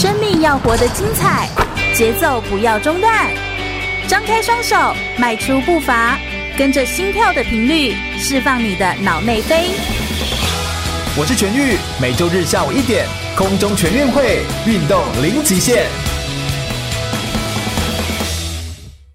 生命要活得精彩，节奏不要中断。张开双手，迈出步伐，跟着心跳的频率，释放你的脑内啡。我是全玉，每周日下午一点，空中全运会，运动零极限。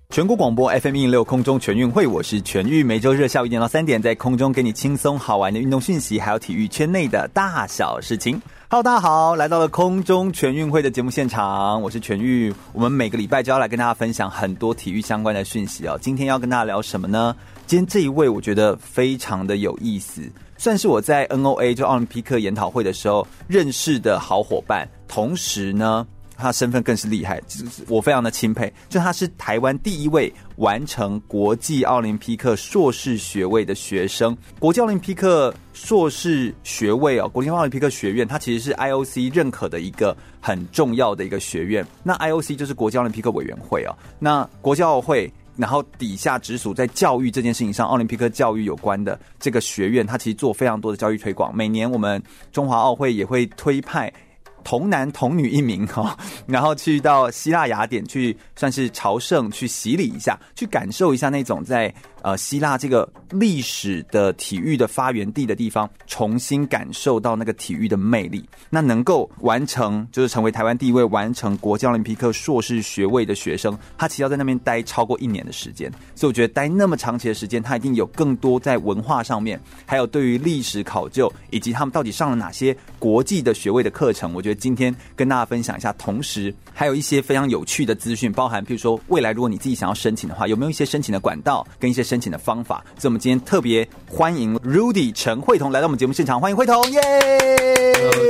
全国广播 FM 一六空中全运会，我是全玉，每周日下午一点到三点，在空中给你轻松好玩的运动讯息，还有体育圈内的大小事情。Hello，大家好，来到了空中全运会的节目现场，我是全玉。我们每个礼拜就要来跟大家分享很多体育相关的讯息哦。今天要跟大家聊什么呢？今天这一位我觉得非常的有意思，算是我在 NOA 就奥林匹克研讨会的时候认识的好伙伴，同时呢。他身份更是厉害，我非常的钦佩。就他是台湾第一位完成国际奥林匹克硕士学位的学生。国际奥林匹克硕士学位哦，国际奥林匹克学院，它其实是 IOC 认可的一个很重要的一个学院。那 IOC 就是国际奥林匹克委员会哦。那国际奥会，然后底下直属在教育这件事情上，奥林匹克教育有关的这个学院，它其实做非常多的教育推广。每年我们中华奥会也会推派。童男童女一名 哈，然后去到希腊雅典去，算是朝圣，去洗礼一下，去感受一下那种在。呃，希腊这个历史的体育的发源地的地方，重新感受到那个体育的魅力。那能够完成，就是成为台湾第一位完成国际奥林匹克硕士学位的学生，他其实要在那边待超过一年的时间。所以我觉得待那么长期的时间，他一定有更多在文化上面，还有对于历史考究，以及他们到底上了哪些国际的学位的课程。我觉得今天跟大家分享一下，同时还有一些非常有趣的资讯，包含譬如说未来如果你自己想要申请的话，有没有一些申请的管道跟一些。申请的方法，所以我们今天特别欢迎 Rudy 陈慧彤来到我们节目现场，欢迎慧彤，耶！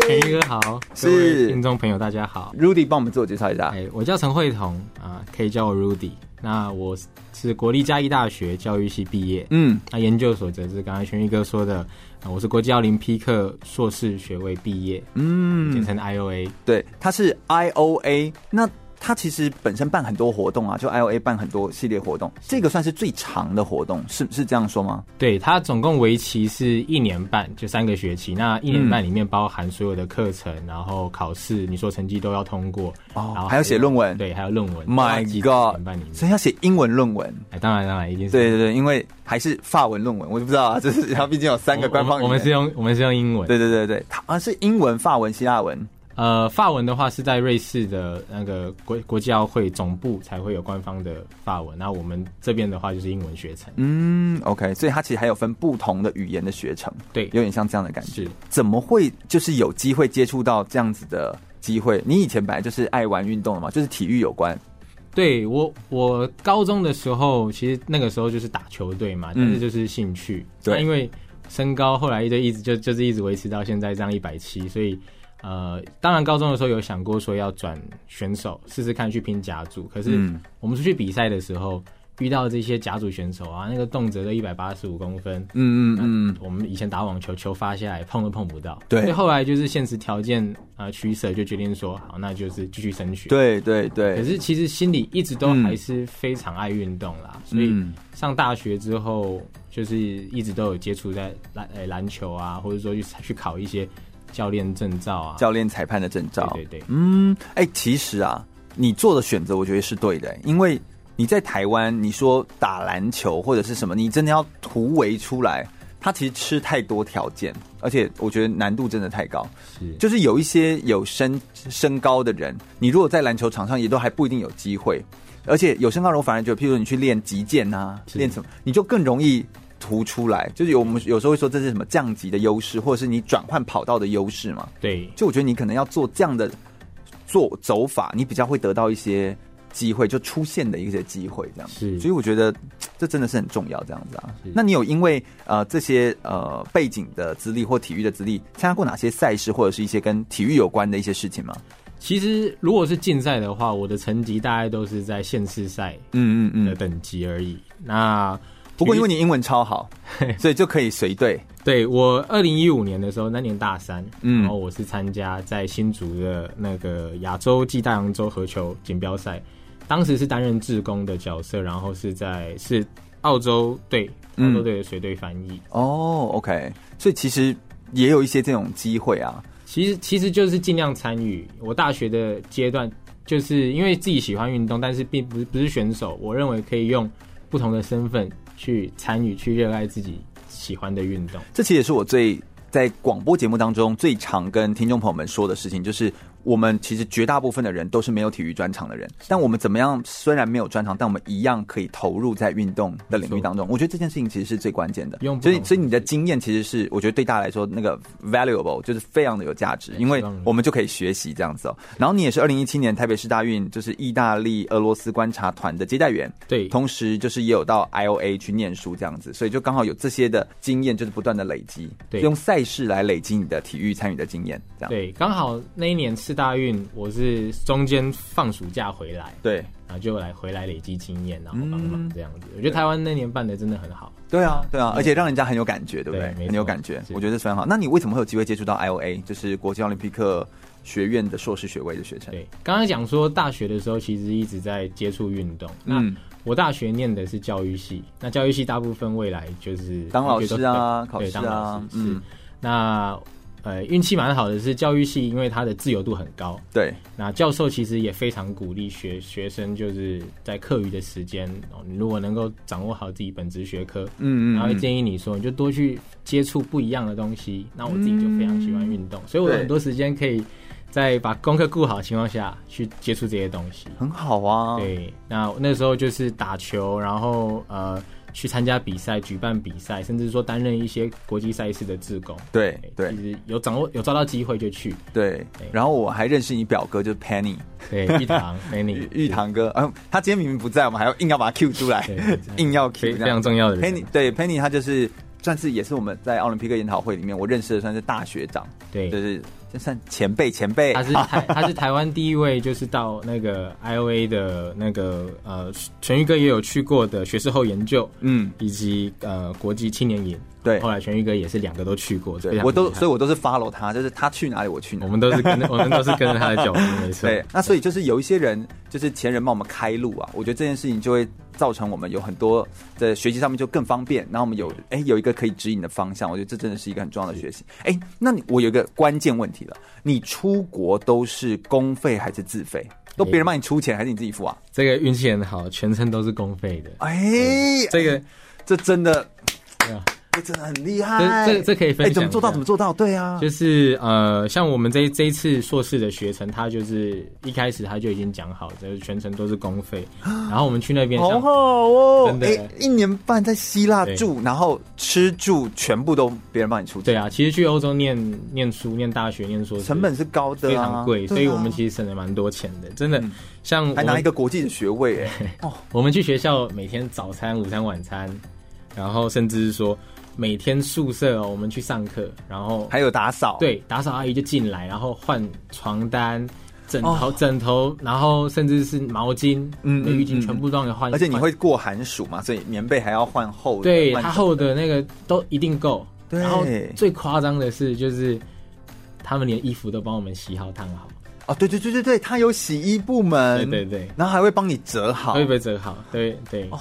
全玉哥好，是。听众朋友大家好，Rudy 帮我们自我介绍一下，哎，我叫陈慧彤啊，可以叫我 Rudy。那我是国立嘉义大学教育系毕业，嗯，那研究所则是刚才全玉哥说的，啊，我是国际奥林匹克硕士学位毕业，嗯，简称 IOA，对，他是 IOA，那。他其实本身办很多活动啊，就 IOA 办很多系列活动，这个算是最长的活动，是是这样说吗？对，它总共为期是一年半，就三个学期。那一年半里面包含所有的课程，然后考试，你说成绩都要通过，哦，然后还要写论文，对，还有论文。My God，所以要写英文论文。哎，当然当然，一定是。对对对，因为还是法文论文，我就不知道啊，就是 他毕竟有三个官方语言。我们是用我们是用英文。对对对对，他啊是英文、法文、希腊文。呃，法文的话是在瑞士的那个国国际奥会总部才会有官方的法文，那我们这边的话就是英文学程。嗯，OK，所以它其实还有分不同的语言的学程，对，有点像这样的感觉。是，怎么会就是有机会接触到这样子的机会？你以前本来就是爱玩运动的嘛，就是体育有关。对我，我高中的时候其实那个时候就是打球队嘛，但是就是兴趣。嗯、对，因为身高后来一直一直就就是一直维持到现在这样一百七，所以。呃，当然，高中的时候有想过说要转选手试试看去拼甲组，可是我们出去比赛的时候遇到这些甲组选手啊，那个动辄都一百八十五公分，嗯嗯嗯，我们以前打网球，球发下来碰都碰不到，对，所以后来就是现实条件啊取舍，就决定说好，那就是继续升学，对对对。可是其实心里一直都还是非常爱运动啦，所以上大学之后就是一直都有接触在篮诶篮球啊，或者说去去考一些。教练证照啊，教练裁判的证照，对对对，嗯，哎、欸，其实啊，你做的选择我觉得是对的、欸，因为你在台湾，你说打篮球或者是什么，你真的要突围出来，他其实吃太多条件，而且我觉得难度真的太高，是，就是有一些有身身高的人，你如果在篮球场上也都还不一定有机会，而且有身高的人，我反而觉得，譬如你去练击剑啊，练什么，你就更容易。突出来，就是有我们有时候会说这是什么降级的优势，或者是你转换跑道的优势嘛？对，就我觉得你可能要做这样的做走法，你比较会得到一些机会，就出现的一些机会这样。是，所以我觉得这真的是很重要这样子啊。那你有因为呃这些呃背景的资历或体育的资历，参加过哪些赛事或者是一些跟体育有关的一些事情吗？其实如果是竞赛的话，我的成绩大概都是在县市赛嗯嗯嗯的等级而已。嗯嗯那不过因为你英文超好，所以就可以随队。对，我二零一五年的时候，那年大三，嗯，然后我是参加在新竹的那个亚洲暨大洋洲合球锦标赛，当时是担任志工的角色，然后是在是澳洲队澳洲队的随队翻译。哦，OK，所以其实也有一些这种机会啊。其实其实就是尽量参与。我大学的阶段，就是因为自己喜欢运动，但是并不是不是选手。我认为可以用不同的身份去参与，去热爱自己喜欢的运动。这其实也是我最在广播节目当中最常跟听众朋友们说的事情，就是。我们其实绝大部分的人都是没有体育专长的人，但我们怎么样？虽然没有专长，但我们一样可以投入在运动的领域当中。我觉得这件事情其实是最关键的。所以，所以你的经验其实是，我觉得对大家来说，那个 valuable 就是非常的有价值，因为我们就可以学习这样子哦。然后你也是二零一七年台北市大运就是意大利俄罗斯观察团的接待员，对，同时就是也有到 IOA 去念书这样子，所以就刚好有这些的经验，就是不断的累积，对，用赛事来累积你的体育参与的经验，这样对，刚好那一年是大运，我是中间放暑假回来，对，然后就来回来累积经验，然后帮忙这样子。我觉得台湾那年办的真的很好，对啊，对啊，而且让人家很有感觉，对不对？很有感觉，我觉得非常好。那你为什么会有机会接触到 IOA，就是国际奥林匹克学院的硕士学位的学程？对，刚刚讲说大学的时候其实一直在接触运动。那我大学念的是教育系，那教育系大部分未来就是当老师啊，考试啊，嗯那。呃，运气蛮好的是教育系，因为它的自由度很高。对，那教授其实也非常鼓励学学生，就是在课余的时间，哦，你如果能够掌握好自己本职学科，嗯嗯，然后会建议你说，你就多去接触不一样的东西。那我自己就非常喜欢运动，嗯、所以我有很多时间可以在把功课顾好的情况下去接触这些东西，很好啊。对，那那时候就是打球，然后呃。去参加比赛，举办比赛，甚至说担任一些国际赛事的志工。对对，其实有掌握有抓到机会就去。对，然后我还认识你表哥，就是 Penny，对，玉堂 Penny，玉堂哥。嗯，他今天明明不在，我们还要硬要把他 Q 出来，硬要 Q，非常重要的 Penny。对，Penny，他就是算是也是我们在奥林匹克研讨会里面我认识的算是大学长。对，就是。算前辈，前辈，他是 台，他是台湾第一位，就是到那个 IOA 的那个呃，全玉哥也有去过的学士后研究，嗯，以及呃国际青年营，对，后来全玉哥也是两个都去过，对，我都，所以我都是 follow 他，就是他去哪里我去哪里，我们都是跟，我们都是跟着他的脚步，没错。对，那所以就是有一些人，就是前人帮我们开路啊，我觉得这件事情就会造成我们有很多在学习上面就更方便，然后我们有哎有一个可以指引的方向，我觉得这真的是一个很重要的学习。哎，那你我有一个关键问题了。你出国都是公费还是自费？都别人帮你出钱还是你自己付啊？这个运气很好，全程都是公费的。哎，这个这真的。这真的很厉害，这这可以分享。哎，怎么做到？怎么做到？对啊，就是呃，像我们这这一次硕士的学程，他就是一开始他就已经讲好，就是全程都是公费。然后我们去那边，好好哦，真的，一年半在希腊住，然后吃住全部都别人帮你出。对啊，其实去欧洲念念书、念大学、念硕士，成本是高的，非常贵，所以我们其实省了蛮多钱的。真的，像还拿一个国际的学位，哎，哦，我们去学校每天早餐、午餐、晚餐，然后甚至是说。每天宿舍哦，我们去上课，然后还有打扫，对，打扫阿姨就进来，然后换床单、枕头、哦、枕头，然后甚至是毛巾、嗯，浴巾全部都要换。而且你会过寒暑嘛，所以棉被还要换厚的。对，它厚的那个都一定够。对。然后最夸张的是，就是他们连衣服都帮我们洗好、烫好。哦，对对对对对，他有洗衣部门，对对对，然后还会帮你折好，会不会折好？对对。哦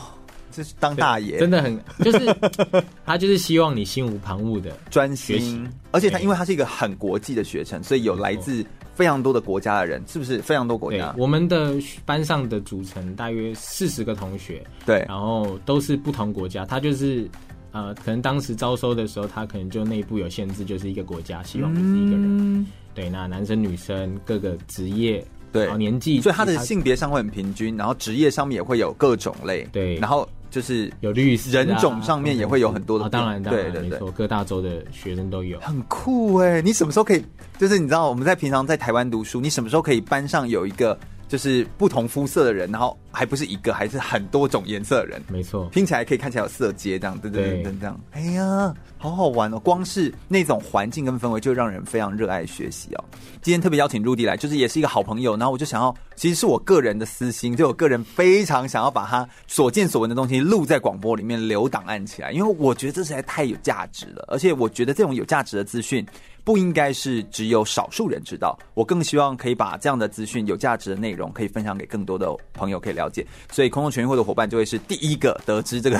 这是当大爷，真的很就是 他就是希望你心无旁骛的专心，而且他因为他是一个很国际的学程，所以有来自非常多的国家的人，是不是非常多国家？我们的班上的组成大约四十个同学，对，然后都是不同国家。他就是呃，可能当时招收的时候，他可能就内部有限制，就是一个国家希望你是一个人。嗯、对，那男生女生各个职业。对，年纪，所以他的性别上会很平均，然后职业上面也会有各种类，对，然后就是有律师，人种上面也会有很多的，当然，当然，对对对，各大洲的学生都有，很酷哎！你什么时候可以？就是你知道我们在平常在台湾读书，你什么时候可以班上有一个就是不同肤色的人，然后还不是一个，还是很多种颜色的人？没错，拼起来可以看起来有色阶这样，对对对，这样，哎呀。好好玩哦！光是那种环境跟氛围，就让人非常热爱学习哦。今天特别邀请 Rudy 来，就是也是一个好朋友。然后我就想要，其实是我个人的私心，就我个人非常想要把他所见所闻的东西录在广播里面留档案起来，因为我觉得这实在太有价值了。而且我觉得这种有价值的资讯，不应该是只有少数人知道。我更希望可以把这样的资讯、有价值的内容，可以分享给更多的朋友可以了解。所以空中全运会的伙伴就会是第一个得知这个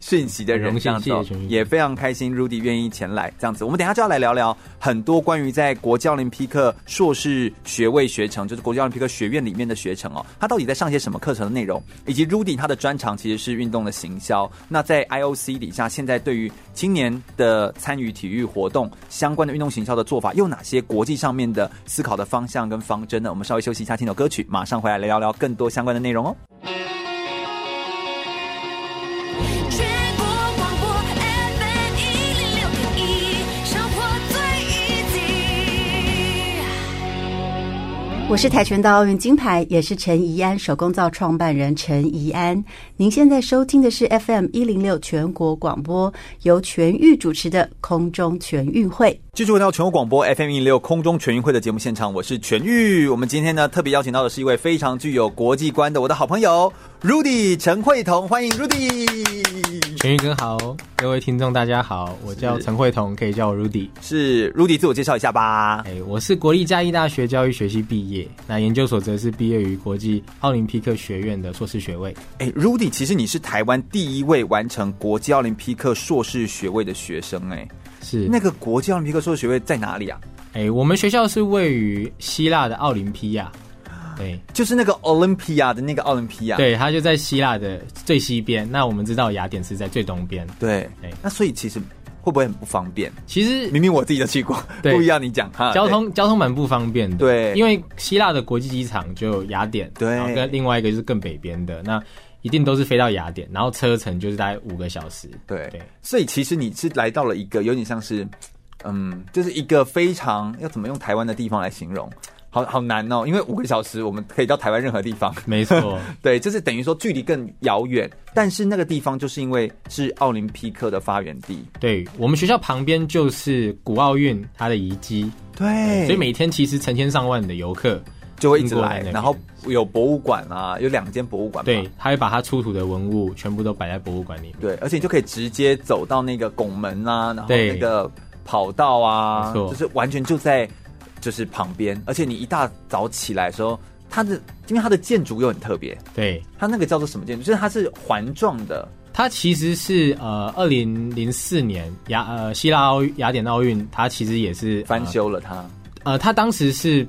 讯息的人，这样子也非常开心。Rudy 愿意前来这样子，我们等一下就要来聊聊很多关于在国际奥林匹克硕士学位学程，就是国际奥林匹克学院里面的学程哦，他到底在上些什么课程的内容，以及 Rudy 他的专长其实是运动的行销。那在 IOC 底下，现在对于青年的参与体育活动相关的运动行销的做法，又哪些国际上面的思考的方向跟方针呢？我们稍微休息一下，听首歌曲，马上回来来聊聊更多相关的内容哦。我是跆拳道奥运金牌，也是陈怡安手工皂创办人陈怡安。您现在收听的是 FM 一零六全国广播，由全域主持的空中全运会。继续回到全国广播 FM 一零六空中全运会的节目现场，我是全域。我们今天呢特别邀请到的是一位非常具有国际观的我的好朋友 Rudy 陈慧彤，欢迎 Rudy。全玉哥好，各位听众大家好，我叫陈慧彤，可以叫我 Rudy。是 Rudy，自我介绍一下吧。哎，我是国立嘉义大学教育学系毕业，那研究所则是毕业于国际奥林匹克学院的硕士学位。哎，Rudy，其实你是台湾第一位完成国际奥林匹克硕士学位的学生，哎。是那个国际奥林匹克硕士学位在哪里啊？哎、欸，我们学校是位于希腊的奥林匹亚，对，就是那个 Olympia 的那个奥林匹亚，对，它就在希腊的最西边。那我们知道雅典是在最东边，对，那所以其实会不会很不方便？其实明明我自己都去过，不一样，你讲哈，交通交通蛮不方便的，对，因为希腊的国际机场就有雅典，对，然后跟另外一个就是更北边的那。一定都是飞到雅典，然后车程就是大概五个小时。对。对，所以其实你是来到了一个有点像是，嗯，就是一个非常要怎么用台湾的地方来形容，好好难哦，因为五个小时我们可以到台湾任何地方。没错，对，就是等于说距离更遥远，但是那个地方就是因为是奥林匹克的发源地。对，我们学校旁边就是古奥运它的遗迹，对，所以每天其实成千上万的游客。就会一直来，然后有博物馆啊，有两间博物馆。对，他会把他出土的文物全部都摆在博物馆里面。对，而且你就可以直接走到那个拱门啊，然后那个跑道啊，就是完全就在就是旁边。而且你一大早起来的时候，它的因为它的建筑又很特别，对，它那个叫做什么建筑？就是它是环状的。它其实是呃，二零零四年雅呃希腊奥雅典奥运，它其实也是翻修了它。呃，它当时是。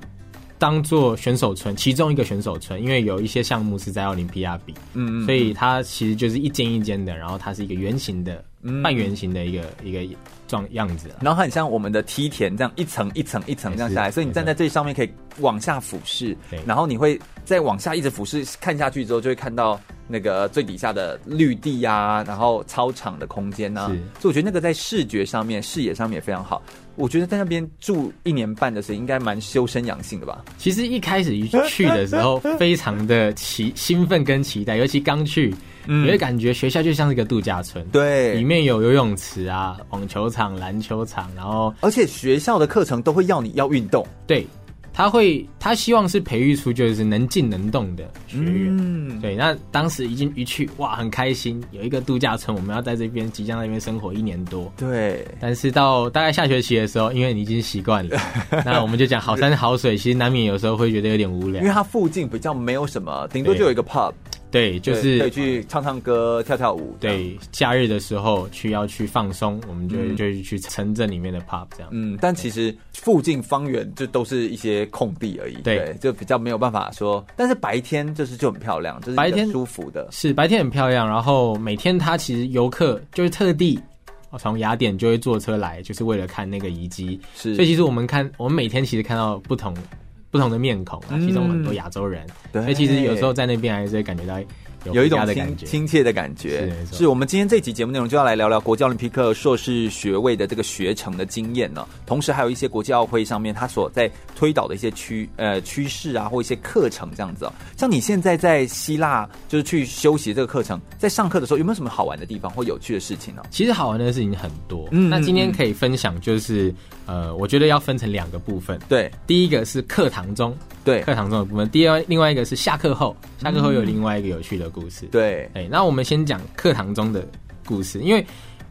当做选手村，其中一个选手村，因为有一些项目是在奥林匹亚比，嗯，嗯，所以它其实就是一间一间的，然后它是一个圆形的、嗯、半圆形的一个一个状样子，然后它很像我们的梯田这样一层一层一层这样下来，所以你站在最上面可以往下俯视，对，然后你会再往下一直俯视看下去之后，就会看到那个最底下的绿地啊，然后操场的空间啊，所以我觉得那个在视觉上面、视野上面也非常好。我觉得在那边住一年半的时候，应该蛮修身养性的吧？其实一开始一去的时候，非常的期兴奋跟期待，尤其刚去，嗯，你会感觉学校就像是一个度假村，对，里面有游泳池啊、网球场、篮球场，然后而且学校的课程都会要你要运动，对。他会，他希望是培育出就是能进能动的学员。嗯，对。那当时已经一去，哇，很开心，有一个度假村，我们要在这边即将在这边生活一年多。对。但是到大概下学期的时候，因为你已经习惯了，那我们就讲好山好水，其实难免有时候会觉得有点无聊。因为它附近比较没有什么，顶多就有一个 pub。对，就是可以去唱唱歌、跳跳舞。对，假日的时候去要去放松，我们就、嗯、就去城镇里面的 pub 这样。嗯，但其实附近方圆就都是一些空地而已。对，对就比较没有办法说。但是白天就是就很漂亮，就是白天舒服的。是白天很漂亮，然后每天它其实游客就是特地从雅典就会坐车来，就是为了看那个遗迹。是，所以其实我们看，我们每天其实看到不同。不同的面孔啊，其中很多亚洲人，嗯，所以其实有时候在那边还是会感觉到。有一种亲亲切的感觉，是，是我们今天这集节目内容就要来聊聊国际奥林匹克硕士学位的这个学程的经验呢。同时还有一些国际奥会上面他所在推导的一些趋呃趋势啊，或一些课程这样子哦。像你现在在希腊就是去修习这个课程，在上课的时候有没有什么好玩的地方或有趣的事情呢？其实好玩的事情很多。嗯，那今天可以分享就是呃，我觉得要分成两个部分。对，第一个是课堂中，对课堂中的部分。第二另外一个是下课后，下课后有另外一个有趣的。故事对，哎，那我们先讲课堂中的故事，因为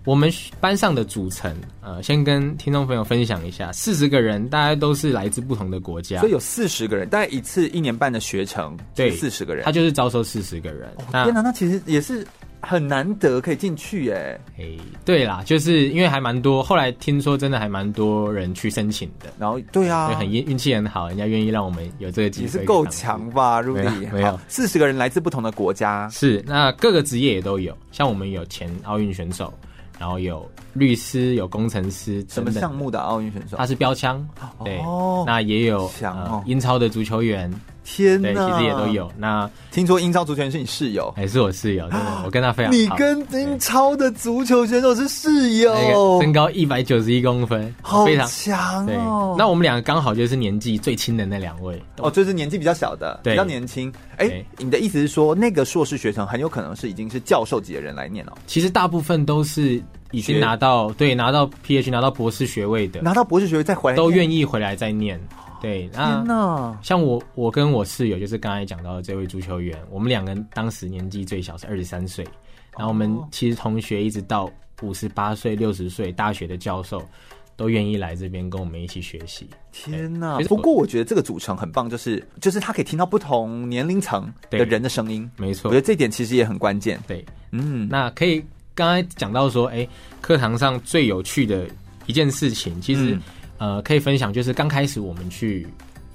我们班上的组成，呃，先跟听众朋友分享一下，四十个人，大家都是来自不同的国家，所以有四十个人，大概一次一年半的学程，对，四十个人，他就是招收四十个人。哦、天哪，那其实也是。很难得可以进去耶，哎，对啦，就是因为还蛮多，后来听说真的还蛮多人去申请的，然后对啊，很运运气很好，人家愿意让我们有这个机会。也是够强吧，Rudy？没有，四十个人来自不同的国家，是那各个职业也都有，像我们有前奥运选手，然后有律师，有工程师，什么项目的奥运选手？他是标枪，对，哦、那也有强哦、呃，英超的足球员。天呐，其实也都有。那听说英超足球员是你室友，还是我室友？真的，我跟他非常好。你跟英超的足球选手是室友，身高一百九十一公分，好非常强哦。那我们两个刚好就是年纪最轻的那两位哦，就是年纪比较小的，比较年轻。哎，你的意思是说，那个硕士学程很有可能是已经是教授级的人来念了？其实大部分都是已经拿到对拿到 PhD 拿到博士学位的，拿到博士学位再回来都愿意回来再念。对，那像我，我跟我室友，就是刚才讲到的这位足球员，我们两个人当时年纪最小是二十三岁，然后我们其实同学一直到五十八岁、六十岁，大学的教授都愿意来这边跟我们一起学习。天哪！不过我觉得这个组成很棒，就是就是他可以听到不同年龄层的人的声音，没错。我觉得这点其实也很关键。对，嗯，那可以刚才讲到说，哎，课堂上最有趣的一件事情，其实。嗯呃，可以分享，就是刚开始我们去，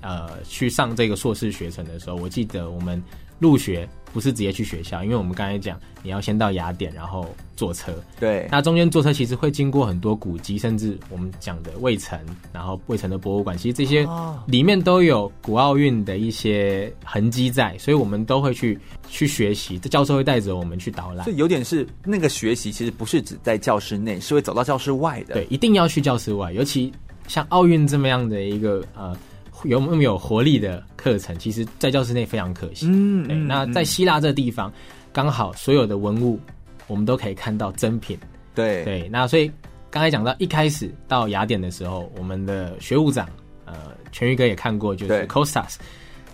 呃，去上这个硕士学程的时候，我记得我们入学不是直接去学校，因为我们刚才讲，你要先到雅典，然后坐车。对。那中间坐车其实会经过很多古迹，甚至我们讲的卫城，然后卫城的博物馆，其实这些里面都有古奥运的一些痕迹在，所以我们都会去去学习。这教授会带着我们去导览，所以有点是那个学习，其实不是只在教室内，是会走到教室外的。对，一定要去教室外，尤其。像奥运这么样的一个呃有那么有活力的课程，其实，在教室内非常可惜。嗯，对。那在希腊这地方，刚好所有的文物我们都可以看到真品。对对。那所以刚才讲到一开始到雅典的时候，我们的学务长呃全玉哥也看过，就是 Costas，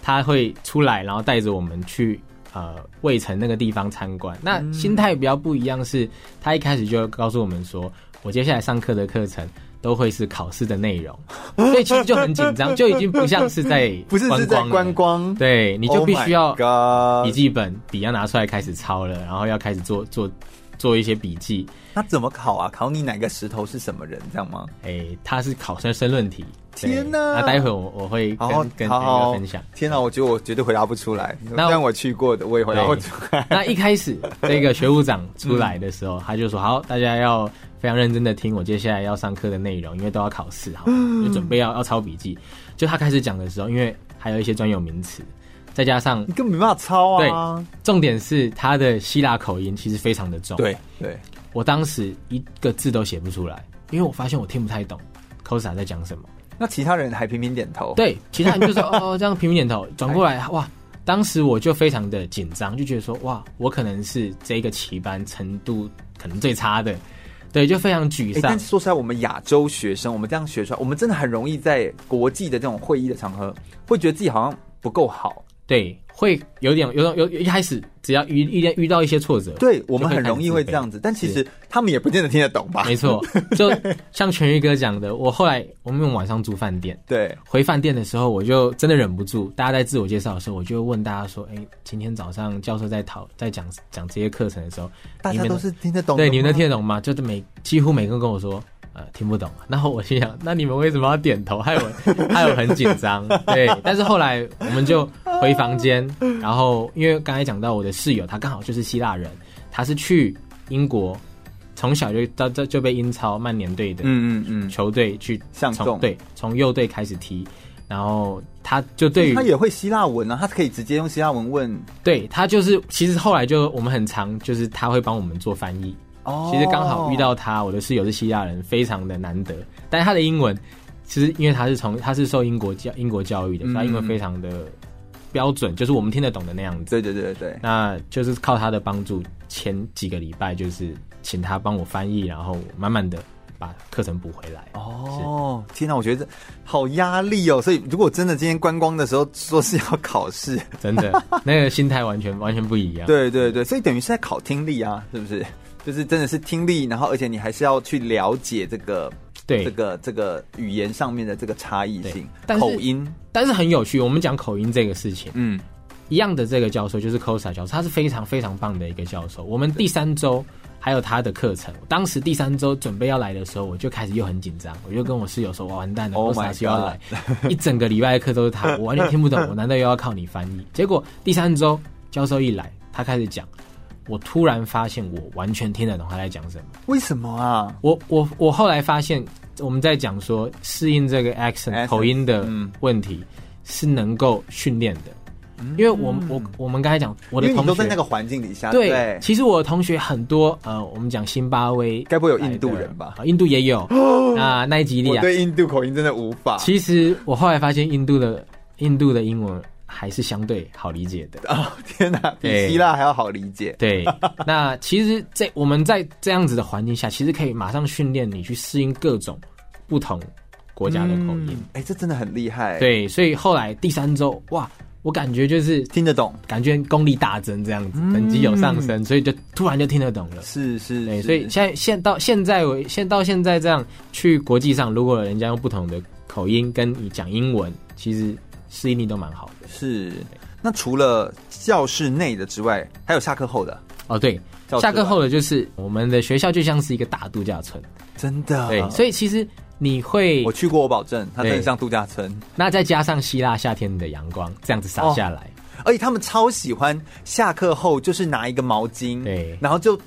他会出来，然后带着我们去呃卫城那个地方参观。那心态比较不一样，是他一开始就告诉我们说，我接下来上课的课程。都会是考试的内容，所以其实就很紧张，就已经不像是在 不是是在观光，对，你就必须要笔记本笔要拿出来开始抄了，然后要开始做做做一些笔记。那怎么考啊？考你哪个石头是什么人，这样吗？哎，他是考生申论题。天哪！那待会我我会跟好跟大家分享。天哪，我觉得我绝对回答不出来。那让我去过的，我也回答不出来。那一开始这个学务长出来的时候，他就说：“好，大家要。”非常认真的听我接下来要上课的内容，因为都要考试，好，就准备要要抄笔记。就他开始讲的时候，因为还有一些专有名词，再加上你根本没办法抄啊。对，重点是他的希腊口音其实非常的重。对对，我当时一个字都写不出来，因为我发现我听不太懂 Cosa 在讲什么。那其他人还频频点头。对，其他人就说 哦，这样频频点头，转过来哇，当时我就非常的紧张，就觉得说哇，我可能是这个棋班程度可能最差的。对，就非常沮丧。但说实在，我们亚洲学生，我们这样学出来，我们真的很容易在国际的这种会议的场合，会觉得自己好像不够好。对，会有点有种有，有一开始只要遇遇遇到一些挫折，对我们很容易会这样子。但其实他们也不见得听得懂吧？没错，就像全玉哥讲的，我后来我们晚上住饭店，对，回饭店的时候，我就真的忍不住，大家在自我介绍的时候，我就问大家说：“哎，今天早上教授在讨在讲讲这些课程的时候，大家都是听得懂？对，你们能听得懂吗？”就是每几乎每个人跟我说。呃，听不懂。然后我心想，那你们为什么要点头？害我，害我很紧张。对，但是后来我们就回房间，然后因为刚才讲到我的室友，他刚好就是希腊人，他是去英国，从小就到这就被英超曼联队的嗯嗯嗯球队去相中，对，从右队开始踢，然后他就对于他也会希腊文啊，他可以直接用希腊文问。对，他就是其实后来就我们很常就是他会帮我们做翻译。哦，其实刚好遇到他，我的室友是希腊人，非常的难得。但是他的英文，其实因为他是从他是受英国教英国教育的，所以他英文非常的标准，就是我们听得懂的那样子。对对对对对，那就是靠他的帮助，前几个礼拜就是请他帮我翻译，然后慢慢的把课程补回来。哦，天哪，我觉得好压力哦。所以如果真的今天观光的时候说是要考试，真的那个心态完全完全不一样。对对对，所以等于是在考听力啊，是不是？就是真的是听力，然后而且你还是要去了解这个。对这个这个语言上面的这个差异性，但口音，但是很有趣。我们讲口音这个事情，嗯，一样的这个教授就是 Cosa 教授，他是非常非常棒的一个教授。我们第三周还有他的课程，当时第三周准备要来的时候，我就开始又很紧张，我就跟我室友说：“我完蛋了，Kosa 又要来，一整个礼拜的课都是他，我完全听不懂，我难道又要靠你翻译？”结果第三周教授一来，他开始讲。我突然发现，我完全听得懂他在讲什么。为什么啊？我我我后来发现，我们在讲说适应这个 accent 口音的问题是能够训练的，因为我我我们刚才讲，我的同学都在那个环境底下。对，其实我的同学很多，呃，我们讲辛巴威，该不会有印度人吧？印度也有。那奈及利亚，对印度口音真的无法。其实我后来发现，印度的印度的英文。还是相对好理解的哦！天哪，比希腊还要好理解。对，那其实，在我们在这样子的环境下，其实可以马上训练你去适应各种不同国家的口音。哎、嗯欸，这真的很厉害。对，所以后来第三周，哇，我感觉就是听得懂，感觉功力大增，这样子，等级有上升，所以就突然就听得懂了。是是，对，所以现在现到现在为现到现在这样去国际上，如果人家用不同的口音跟你讲英文，其实。适应力都蛮好的，是。那除了教室内的之外，还有下课后的哦。对，下课后的就是我们的学校就像是一个大度假村，真的。对，所以其实你会，我去过，我保证它真的像度假村。那再加上希腊夏天的阳光这样子洒下来，哦，而且他们超喜欢下课后就是拿一个毛巾，对，然后就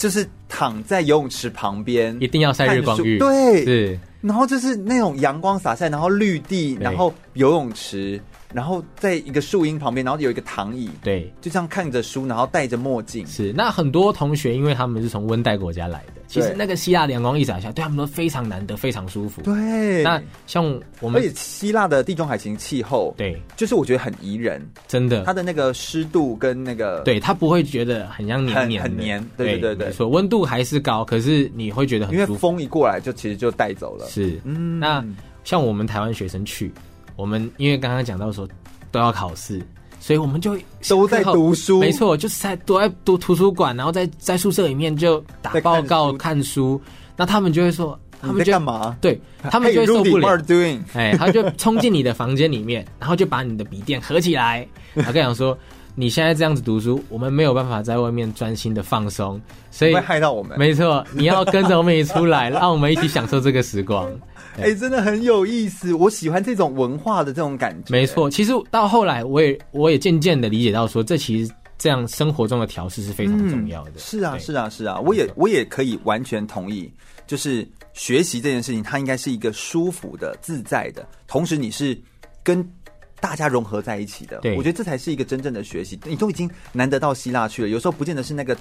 就是躺在游泳池旁边，一定要晒日光浴，对，是。然后就是那种阳光洒下，然后绿地，然后游泳池。然后在一个树荫旁边，然后有一个躺椅，对，就这样看着书，然后戴着墨镜。是，那很多同学，因为他们是从温带国家来的，其实那个希腊的阳光一洒下，对他们都非常难得，非常舒服。对，那像我们，而且希腊的地中海型气候，对，就是我觉得很宜人，真的，它的那个湿度跟那个，对，它不会觉得很像黏黏很黏，对对对对，说温度还是高，可是你会觉得很舒服，因为风一过来就其实就带走了。是，嗯，那像我们台湾学生去，我们因为刚刚讲到说。都要考试，所以我们就都在读书。没错，就是在都在读图书馆，然后在在宿舍里面就打报告、看书。那他们就会说，他们在干嘛？对，他们就会受不了。哎，他就冲进你的房间里面，然后就把你的笔电合起来，他跟你讲说：“你现在这样子读书，我们没有办法在外面专心的放松，所以会害到我们。没错，你要跟着我们一起出来，让我们一起享受这个时光。”哎、欸，真的很有意思，我喜欢这种文化的这种感觉。没错，其实到后来，我也我也渐渐的理解到，说这其实这样生活中的调试是非常重要的。嗯、是啊，是啊，是啊，我也我也可以完全同意，就是学习这件事情，它应该是一个舒服的、自在的，同时你是跟大家融合在一起的。对，我觉得这才是一个真正的学习。你都已经难得到希腊去了，有时候不见得是那个。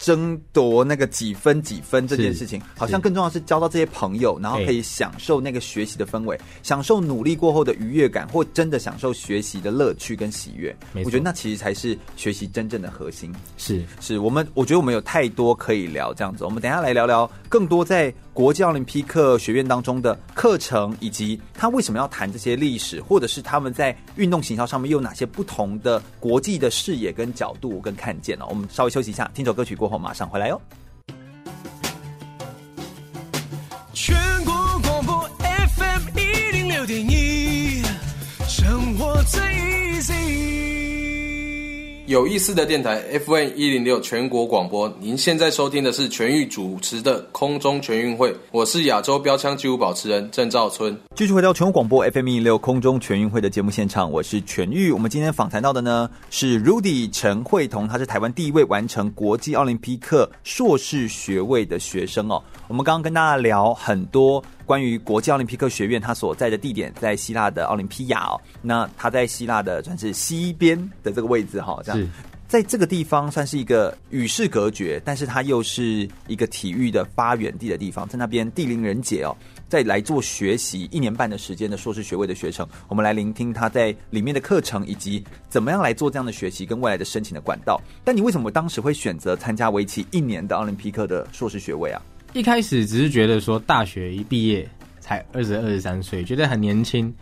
争夺那个几分几分这件事情，好像更重要是交到这些朋友，然后可以享受那个学习的氛围，享受努力过后的愉悦感，或真的享受学习的乐趣跟喜悦。我觉得那其实才是学习真正的核心。是，是我们，我觉得我们有太多可以聊这样子。我们等一下来聊聊更多在国际奥林匹克学院当中的课程，以及他为什么要谈这些历史，或者是他们在运动行销上面有哪些不同的国际的视野跟角度跟看见呢？我们稍微休息一下，听首歌曲过后马上回来哟。全国广播 FM 一零六点一，生活最 easy。有意思的电台 FM 一零六全国广播，您现在收听的是全域主持的空中全运会，我是亚洲标枪纪录保持人郑兆春。继续回到全国广播 FM 一零六空中全运会的节目现场，我是全域。我们今天访谈到的呢是 Rudy 陈慧彤，他是台湾第一位完成国际奥林匹克硕士学位的学生哦。我们刚刚跟大家聊很多。关于国际奥林匹克学院，它所在的地点在希腊的奥林匹亚哦。那它在希腊的算是西边的这个位置哈，这样，在这个地方算是一个与世隔绝，但是它又是一个体育的发源地的地方，在那边地灵人杰哦，在来做学习一年半的时间的硕士学位的学程，我们来聆听他在里面的课程以及怎么样来做这样的学习跟未来的申请的管道。但你为什么当时会选择参加为期一年的奥林匹克的硕士学位啊？一开始只是觉得说，大学一毕业才二十二十三岁，觉得很年轻，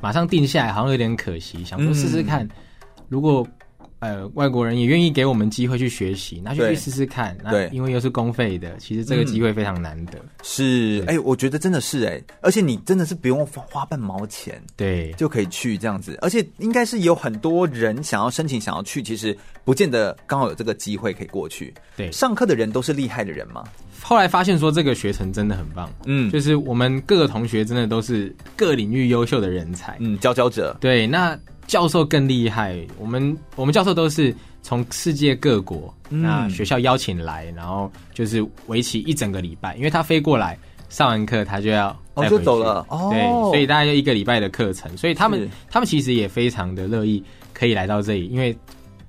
马上定下来好像有点可惜，想说试试看，如果呃外国人也愿意给我们机会去学习，那就去试试看。对，因为又是公费的，其实这个机会非常难得。嗯、是，哎、欸，我觉得真的是哎、欸，而且你真的是不用花半毛钱，对，就可以去这样子。而且应该是有很多人想要申请，想要去，其实不见得刚好有这个机会可以过去。对，上课的人都是厉害的人吗？后来发现说这个学程真的很棒，嗯，就是我们各个同学真的都是各领域优秀的人才，嗯，佼佼者。对，那教授更厉害，我们我们教授都是从世界各国、嗯、那学校邀请来，然后就是为期一整个礼拜，因为他飞过来上完课，他就要哦就走了，哦，对，所以大概就一个礼拜的课程，所以他们他们其实也非常的乐意可以来到这里，因为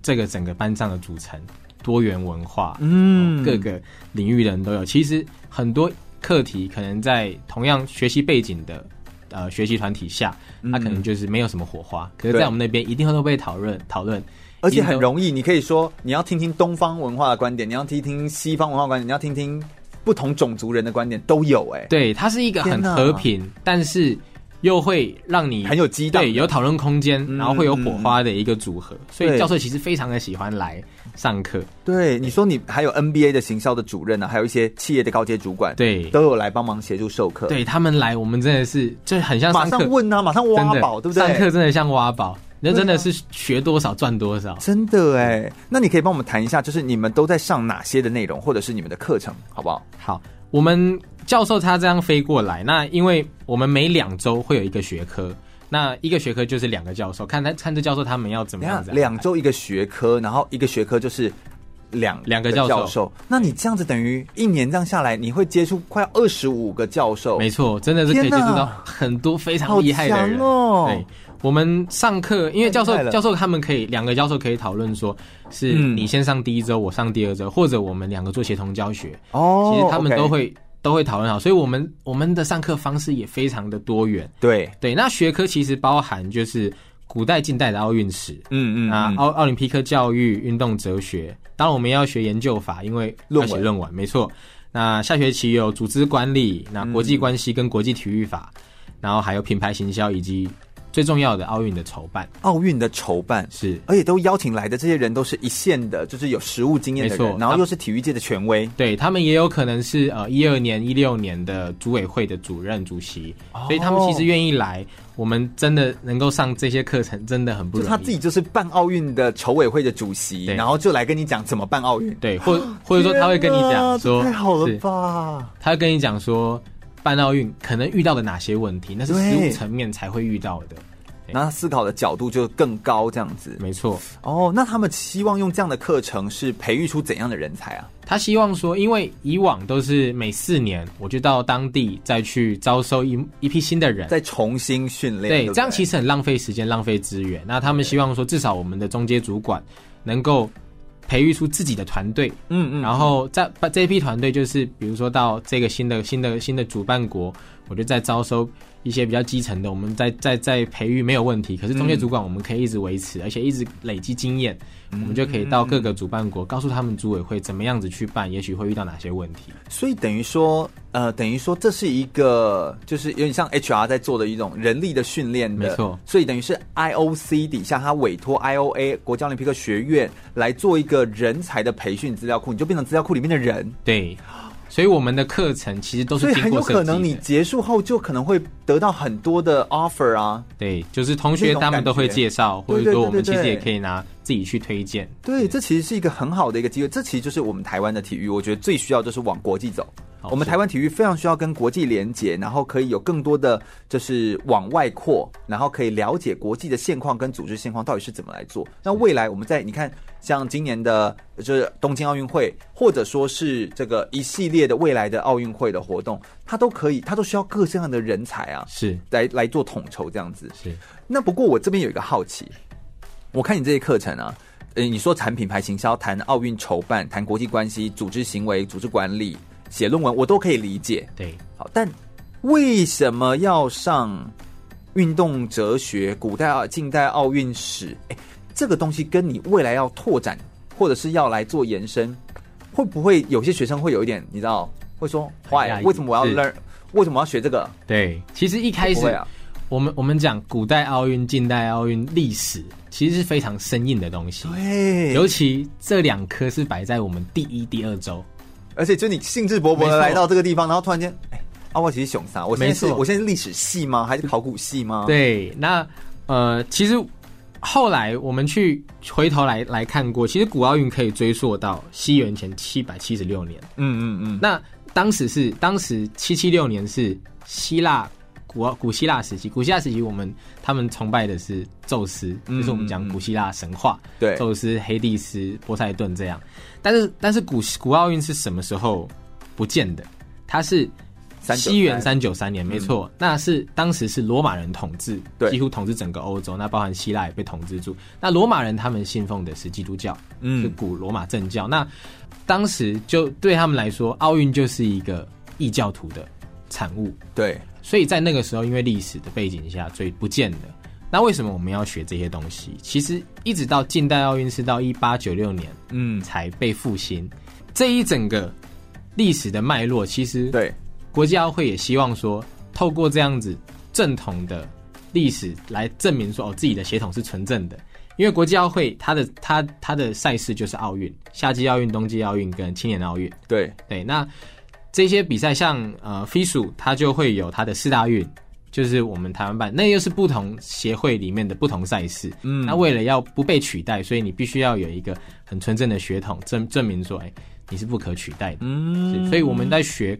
这个整个班上的组成。多元文化，嗯，各个领域的人都有。其实很多课题可能在同样学习背景的呃学习团体下，它可能就是没有什么火花。可是，在我们那边一定会都被讨论讨论，而且很容易。你可以说你要听听东方文化的观点，你要听听西方文化观点，你要听听不同种族人的观点都有。哎，对，它是一个很和平，但是。又会让你很有激荡，对，有讨论空间，然后会有火花的一个组合，嗯、所以教授其实非常的喜欢来上课。对，你说你还有 NBA 的行销的主任呢、啊，还有一些企业的高阶主管，对，都有来帮忙协助授课。对他们来，我们真的是就很像上课马上问啊，马上挖宝，对不对？上课真的像挖宝，那真的是学多少赚多少，真的哎。那你可以帮我们谈一下，就是你们都在上哪些的内容，或者是你们的课程，好不好？好，我们。教授他这样飞过来，那因为我们每两周会有一个学科，那一个学科就是两个教授，看他看这教授他们要怎么样子。两周一个学科，然后一个学科就是两两个教授，教授。那你这样子等于一年这样下来，你会接触快二十五个教授。没错，真的是可以接触到很多非常厉害的人哦。对，我们上课，因为教授教授他们可以两个教授可以讨论说，是你先上第一周，我上第二周，或者我们两个做协同教学。哦，其实他们都会。都会讨论好，所以我们我们的上课方式也非常的多元。对对，那学科其实包含就是古代、近代的奥运史，嗯嗯，啊奥奥林匹克教育、运动哲学。当然我们要学研究法，因为要写论文，没错。那下学期有组织管理、那国际关系跟国际体育法，嗯、然后还有品牌行销以及。最重要的奥运的筹办，奥运的筹办是，而且都邀请来的这些人都是一线的，就是有实务经验的人，然后又是体育界的权威，对他们也有可能是呃一二年、一六年的组委会的主任、主席，哦、所以他们其实愿意来。我们真的能够上这些课程，真的很不容易。就他自己就是办奥运的筹委会的主席，然后就来跟你讲怎么办奥运，对，或或者说他会跟你讲说，太好了吧？他会跟你讲说。办奥运可能遇到的哪些问题？那是实务层面才会遇到的。那思考的角度就更高，这样子。没错。哦，那他们希望用这样的课程是培育出怎样的人才啊？他希望说，因为以往都是每四年我就到当地再去招收一一批新的人，再重新训练。对，对对，这样其实很浪费时间、浪费资源。那他们希望说，至少我们的中阶主管能够。培育出自己的团队，嗯嗯，然后在把这批团队，就是比如说到这个新的新的新的主办国，我就在招收一些比较基层的，我们在在在培育没有问题。可是中介主管我们可以一直维持，而且一直累积经验，我们就可以到各个主办国，告诉他们组委会怎么样子去办，也许会遇到哪些问题。所以等于说，呃，等于说这是一个就是有点像 HR 在做的一种人力的训练的，没错。所以等于是 IOC 底下，他委托 IOA 国际奥林匹克学院来做一个人才的培训资料库，你就变成资料库里面的人，对。所以我们的课程其实都是，所以很有可能你结束后就可能会得到很多的 offer 啊。对，就是同学他们都会介绍，或者说我们其实也可以拿自己去推荐。对，这其实是一个很好的一个机会。这其实就是我们台湾的体育，我觉得最需要就是往国际走。我们台湾体育非常需要跟国际连接，然后可以有更多的就是往外扩，然后可以了解国际的现况跟组织现况到底是怎么来做。那未来我们在你看，像今年的就是东京奥运会，或者说是这个一系列的未来的奥运会的活动，它都可以，它都需要各式各样的人才啊，是来来做统筹这样子。是。那不过我这边有一个好奇，我看你这些课程啊，呃，你说谈品牌行销，谈奥运筹办，谈国际关系、组织行为、组织管理。写论文我都可以理解，对，好，但为什么要上运动哲学、古代啊、近代奥运史？哎，这个东西跟你未来要拓展，或者是要来做延伸，会不会有些学生会有一点，你知道，会说，why？为什么我要 learn？为什么我要学这个？对，其实一开始。我们我们讲古代奥运、近代奥运历史，其实是非常生硬的东西。对，尤其这两科是摆在我们第一、第二周，而且就你兴致勃勃的来到这个地方，然后突然间，哎，啊，我其实熊啥？我现在是，我现在是历史系吗？还是考古系吗？对，那呃，其实后来我们去回头来来看过，其实古奥运可以追溯到西元前七百七十六年。嗯嗯嗯，那当时是当时七七六年是希腊。古古希腊时期，古希腊时期，我们他们崇拜的是宙斯，嗯、就是我们讲古希腊神话，对，宙斯、黑帝斯、波塞顿这样。但是，但是古古奥运是什么时候不见的？它是西元三九三年，没错，嗯、那是当时是罗马人统治，对，几乎统治整个欧洲，那包含希腊也被统治住。那罗马人他们信奉的是基督教，嗯，是古罗马正教。那当时就对他们来说，奥运就是一个异教徒的产物，对。所以在那个时候，因为历史的背景下，所以不见了。那为什么我们要学这些东西？其实一直到近代奥运是到一八九六年，嗯，才被复兴。这一整个历史的脉络，其实对国际奥会也希望说，透过这样子正统的历史来证明说，哦，自己的血统是纯正的。因为国际奥会它的它它的赛事就是奥运，夏季奥运、冬季奥运跟青年奥运。对对，那。这些比赛像呃 FISU 它就会有它的四大运，就是我们台湾办，那又是不同协会里面的不同赛事。嗯，那为了要不被取代，所以你必须要有一个很纯正的血统证证明说，哎，你是不可取代的。嗯，所以我们在学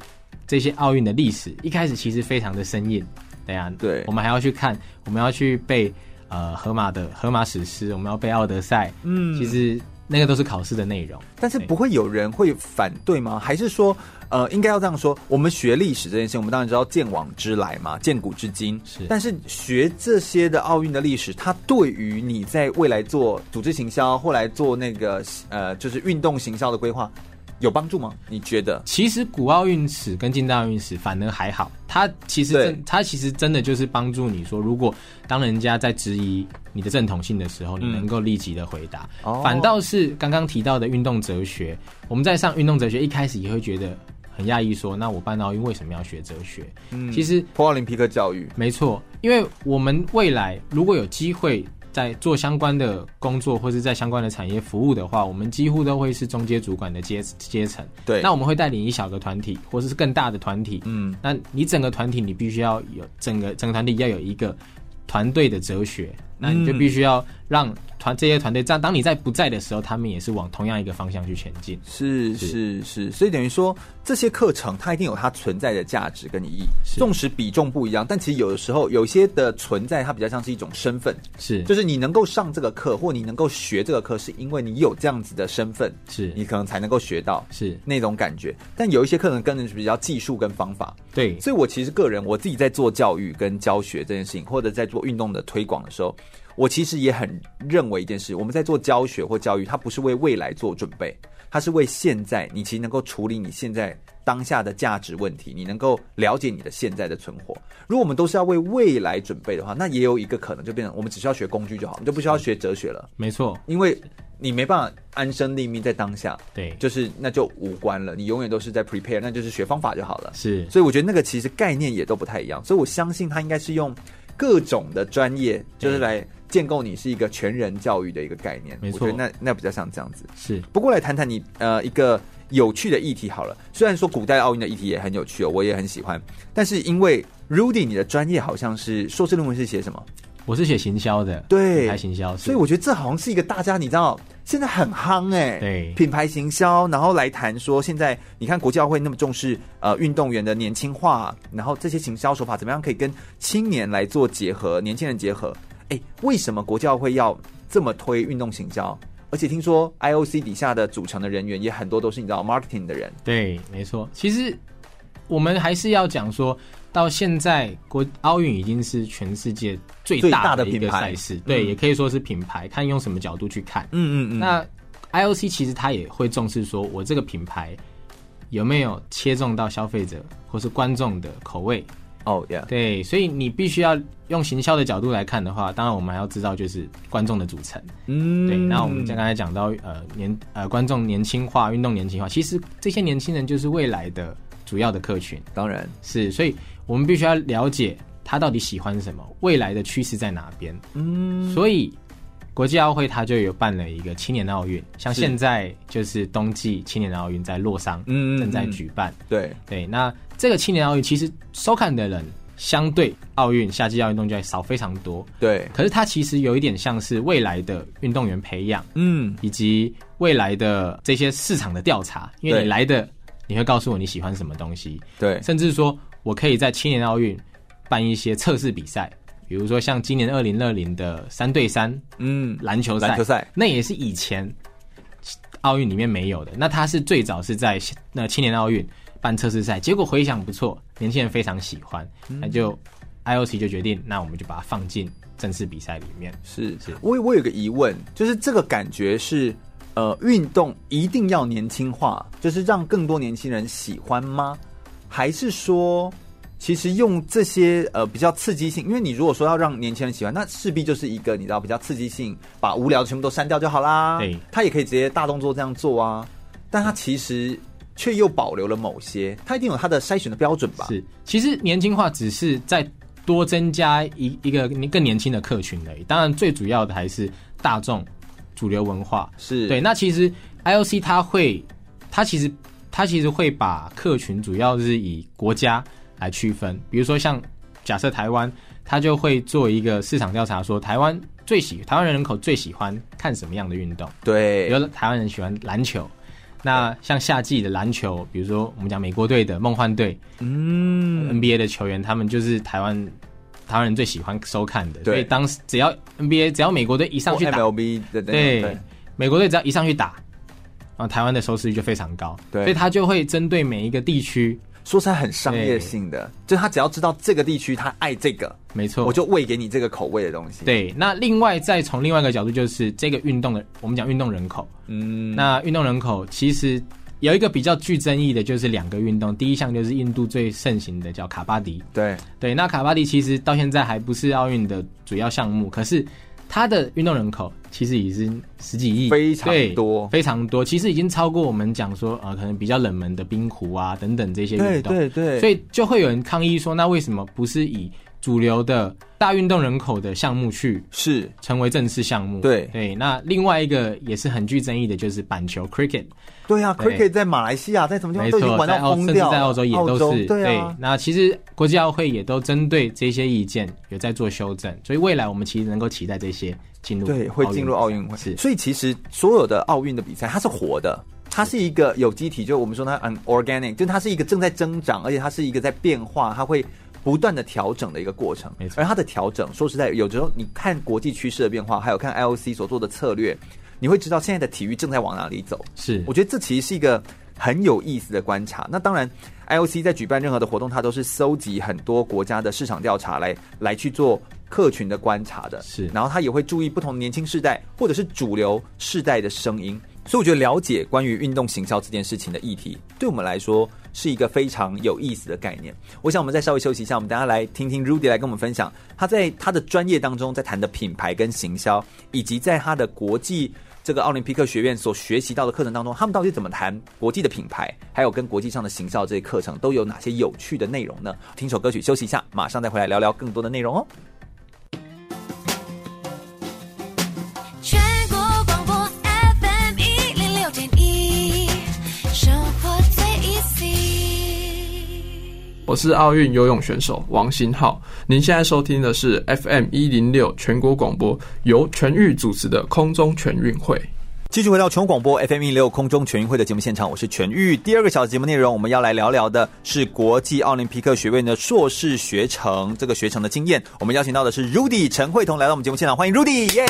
这些奥运的历史，一开始其实非常的生硬。对啊，对，我们还要去看，我们要去背呃荷马的荷马史诗，我们要背奥德赛。嗯，其实。那个都是考试的内容，但是不会有人会反对吗？还是说，呃，应该要这样说？我们学历史这件事情，我们当然知道见往知来嘛，见古至今。是，但是学这些的奥运的历史，它对于你在未来做组织行销，后来做那个呃，就是运动行销的规划。有帮助吗？你觉得？其实古奥运史跟近代奥运史反而还好，它其实真，它其实真的就是帮助你说，如果当人家在质疑你的正统性的时候，你能够立即的回答。嗯、反倒是刚刚提到的运动哲学，我们在上运动哲学一开始也会觉得很讶异，说那我办奥运为什么要学哲学？嗯，其实破奥林匹克教育没错，因为我们未来如果有机会。在做相关的工作，或是在相关的产业服务的话，我们几乎都会是中阶主管的阶阶层。对，那我们会带领一小个团体，或者是更大的团体。嗯，那你整个团体，你必须要有整个整个团体要有一个团队的哲学，那你就必须要让。团这些团队，这样当你在不在的时候，他们也是往同样一个方向去前进。是是是，是，所以等于说这些课程它一定有它存在的价值跟意义。纵使比重不一样，但其实有的时候有些的存在，它比较像是一种身份。是，就是你能够上这个课，或你能够学这个课，是因为你有这样子的身份，是你可能才能够学到是那种感觉。但有一些课程跟的是比较技术跟方法。对，所以我其实个人我自己在做教育跟教学这件事情，或者在做运动的推广的时候。我其实也很认为一件事，我们在做教学或教育，它不是为未来做准备，它是为现在。你其实能够处理你现在当下的价值问题，你能够了解你的现在的存活。如果我们都是要为未来准备的话，那也有一个可能就变成我们只需要学工具就好，你就不需要学哲学了。没错，因为你没办法安身立命在当下。对，就是那就无关了。你永远都是在 prepare，那就是学方法就好了。是，所以我觉得那个其实概念也都不太一样。所以我相信他应该是用各种的专业，就是来。建构你是一个全人教育的一个概念，没错，我觉得那那比较像这样子。是，不过来谈谈你呃一个有趣的议题好了。虽然说古代奥运的议题也很有趣哦，我也很喜欢。但是因为 Rudy 你的专业好像是硕士论文是写什么？我是写行销的，对，品牌行销。所以我觉得这好像是一个大家你知道现在很夯哎，对，品牌行销，然后来谈说现在你看国际奥会那么重视呃运动员的年轻化，然后这些行销手法怎么样可以跟青年来做结合，年轻人结合。哎，为什么国际奥会要这么推运动行销？而且听说 IOC 底下的组成的人员也很多都是你知道 marketing 的人。对，没错。其实我们还是要讲说，到现在国奥运已经是全世界最大的一个赛事，对，也可以说是品牌。看用什么角度去看。嗯嗯嗯。那 IOC 其实他也会重视说，我这个品牌有没有切中到消费者或是观众的口味。哦，oh, yeah. 对，所以你必须要用行销的角度来看的话，当然我们还要知道就是观众的组成。嗯，对。那我们像刚才讲到，呃，年呃观众年轻化，运动年轻化，其实这些年轻人就是未来的主要的客群。当然是，所以我们必须要了解他到底喜欢什么，未来的趋势在哪边。嗯，所以国际奥会他就有办了一个青年奥运，像现在就是冬季青年奥运在洛桑，嗯，正在举办。对对，那这个青年奥运其实收看的人相对奥运夏季奥运动就会少非常多。对，可是它其实有一点像是未来的运动员培养，嗯，以及未来的这些市场的调查，因为你来的。你会告诉我你喜欢什么东西？对，甚至说我可以在青年奥运办一些测试比赛，比如说像今年二零二零的三对三，嗯，篮球赛，篮球赛那也是以前奥运里面没有的。那它是最早是在那青年奥运办测试赛，结果回响不错，年轻人非常喜欢，嗯、那就 IOC 就决定，那我们就把它放进正式比赛里面。是是，我我有个疑问，就是这个感觉是。呃，运动一定要年轻化，就是让更多年轻人喜欢吗？还是说，其实用这些呃比较刺激性？因为你如果说要让年轻人喜欢，那势必就是一个你知道比较刺激性，把无聊的全部都删掉就好啦。对，他也可以直接大动作这样做啊，但他其实却又保留了某些，他一定有他的筛选的标准吧？是，其实年轻化只是在多增加一一个更年轻的客群而已。当然，最主要的还是大众。主流文化是对，那其实 IOC 它会，它其实它其实会把客群主要是以国家来区分，比如说像假设台湾，它就会做一个市场调查，说台湾最喜台湾人人口最喜欢看什么样的运动？对，比如台湾人喜欢篮球，那像夏季的篮球，比如说我们讲美国队的梦幻队，嗯，NBA 的球员，他们就是台湾。台湾人最喜欢收看的，所以当时只要 NBA 只要美国队一上去打对。美国队只要一上去打，啊，台湾的收视率就非常高，对，所以他就会针对每一个地区，说起来很商业性的，就他只要知道这个地区他爱这个，没错，我就喂给你这个口味的东西。对，那另外再从另外一个角度，就是这个运动的，我们讲运动人口，嗯，那运动人口其实。有一个比较具争议的，就是两个运动。第一项就是印度最盛行的叫卡巴迪。对对，那卡巴迪其实到现在还不是奥运的主要项目，可是它的运动人口其实已经十几亿，非常多，非常多。其实已经超过我们讲说呃，可能比较冷门的冰壶啊等等这些运动。对对对，所以就会有人抗议说，那为什么不是以主流的大运动人口的项目去是成为正式项目？对对，那另外一个也是很具争议的，就是板球 （cricket）。对呀、啊，Cricket 在马来西亚，在什么地方都已经玩到疯掉，甚至在澳洲也都是。对，啊、那其实国际奥会也都针对这些意见有在做修正，所以未来我们其实能够期待这些进入对，会进入奥运会。是，所以其实所有的奥运的比赛，它是活的，它是一个有机体，就我们说它 an organic，就它是一个正在增长，而且它是一个在变化，它会不断的调整的一个过程。没错，而它的调整，说实在，有时候你看国际趋势的变化，还有看 IOC 所做的策略。你会知道现在的体育正在往哪里走。是，我觉得这其实是一个很有意思的观察。那当然，IOC 在举办任何的活动，它都是搜集很多国家的市场调查来来去做客群的观察的。是，然后他也会注意不同年轻世代或者是主流世代的声音。所以我觉得了解关于运动行销这件事情的议题，对我们来说是一个非常有意思的概念。我想我们再稍微休息一下，我们等下来听听 Rudy 来跟我们分享他在他的专业当中在谈的品牌跟行销，以及在他的国际。这个奥林匹克学院所学习到的课程当中，他们到底怎么谈国际的品牌，还有跟国际上的行销这些课程都有哪些有趣的内容呢？听首歌曲休息一下，马上再回来聊聊更多的内容哦。我是奥运游泳选手王新浩，您现在收听的是 FM 一零六全国广播，由全域主持的空中全运会。继续回到全国广播 FM 一零六空中全运会的节目现场，我是全域。第二个小时节目内容，我们要来聊聊的是国际奥林匹克学院的硕士学程，这个学程的经验。我们邀请到的是 Rudy 陈慧彤来到我们节目现场，欢迎 Rudy，耶、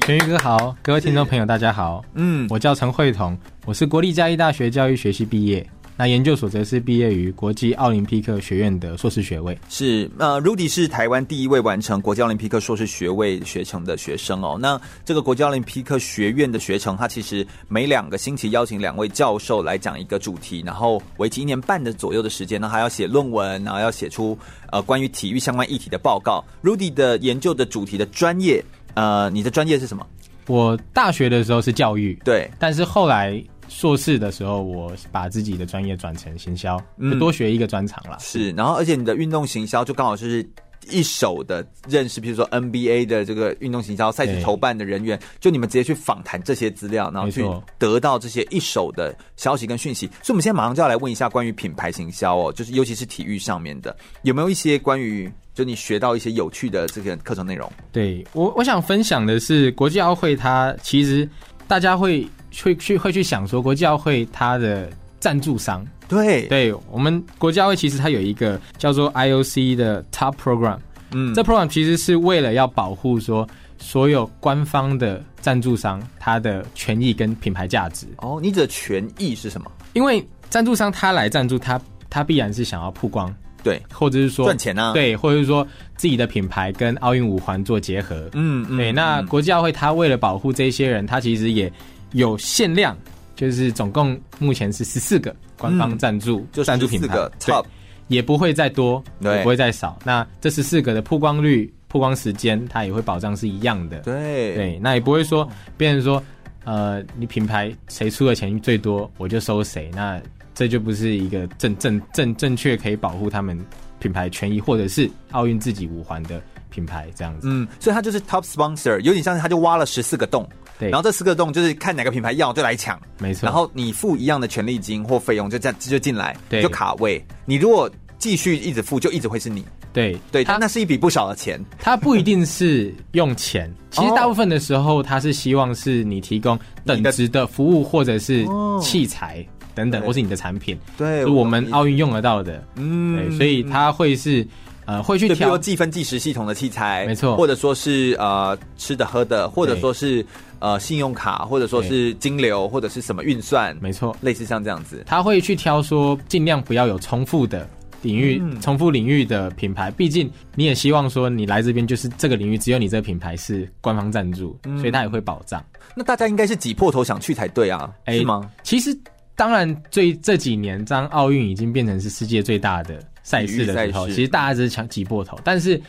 全玉哥好，各位听众朋友大家好，嗯，我叫陈慧彤，我是国立嘉义大学教育学系毕业。那研究所则是毕业于国际奥林匹克学院的硕士学位。是，呃，Rudy 是台湾第一位完成国际奥林匹克硕士学位学程的学生哦。那这个国际奥林匹克学院的学程，它其实每两个星期邀请两位教授来讲一个主题，然后为期一年半的左右的时间呢，还要写论文，然后要写出呃关于体育相关议题的报告。Rudy 的研究的主题的专业，呃，你的专业是什么？我大学的时候是教育，对，但是后来。硕士的时候，我把自己的专业转成行销，嗯就多学一个专长啦。是，然后而且你的运动行销就刚好是一手的认识，比如说 NBA 的这个运动行销赛事筹办的人员，就你们直接去访谈这些资料，然后去得到这些一手的消息跟讯息。所以，我们现在马上就要来问一下关于品牌行销哦，就是尤其是体育上面的，有没有一些关于就你学到一些有趣的这个课程内容？对我，我想分享的是国际奥会，它其实大家会会去会去想说，国际奥会它的赞助商。对，对我们国际奥会其实它有一个叫做 IOC 的 Top Program，嗯，这 program 其实是为了要保护说所有官方的赞助商它的权益跟品牌价值。哦，你指的权益是什么？因为赞助商他来赞助他，他必然是想要曝光，对，或者是说赚钱啊，，对，或者是说自己的品牌跟奥运五环做结合。嗯嗯，对，那嗯国际奥会他为了保护这些人，他其实也有限量，就是总共目前是十四个官方赞助，就赞助品牌对 top 也不会再多，也不会再少。那这十四个的曝光率、曝光时间，它也会保障是一样的。对对，那也不会说变成说，呃，你品牌谁出的钱最多，我就收谁。那这就不是一个正正正正确可以保护他们品牌权益，或者是奥运自己五环的品牌这样子。嗯，所以他就是 top sponsor，有点像是他就挖了十四个洞，对，然后这四个洞就是看哪个品牌要就来抢，没错。然后你付一样的权利金或费用就这样就进来，对就卡位。你如果继续一直付，就一直会是你。对对，他那是一笔不少的钱。他不一定是用钱，其实大部分的时候，他是希望是你提供等值的服务或者是器材等等，或是你的产品，对，是我们奥运用得到的。嗯对，所以他会是呃会去就比如挑说计分计时系统的器材，没错或者说是呃吃的喝的，或者说是呃信用卡，或者说是金流，或者是什么运算，没错，类似像这样子。他会去挑说尽量不要有重复的领域，嗯重复领域的品牌。毕竟你也希望说你来这边就是这个领域只有你这个品牌是官方赞助，嗯所以他也会保障。那大家应该是挤破头想去才对啊，哎是吗？其实当然最这几年，当奥运已经变成是世界最大的赛事的时候，其实大家只是抢挤破头。但是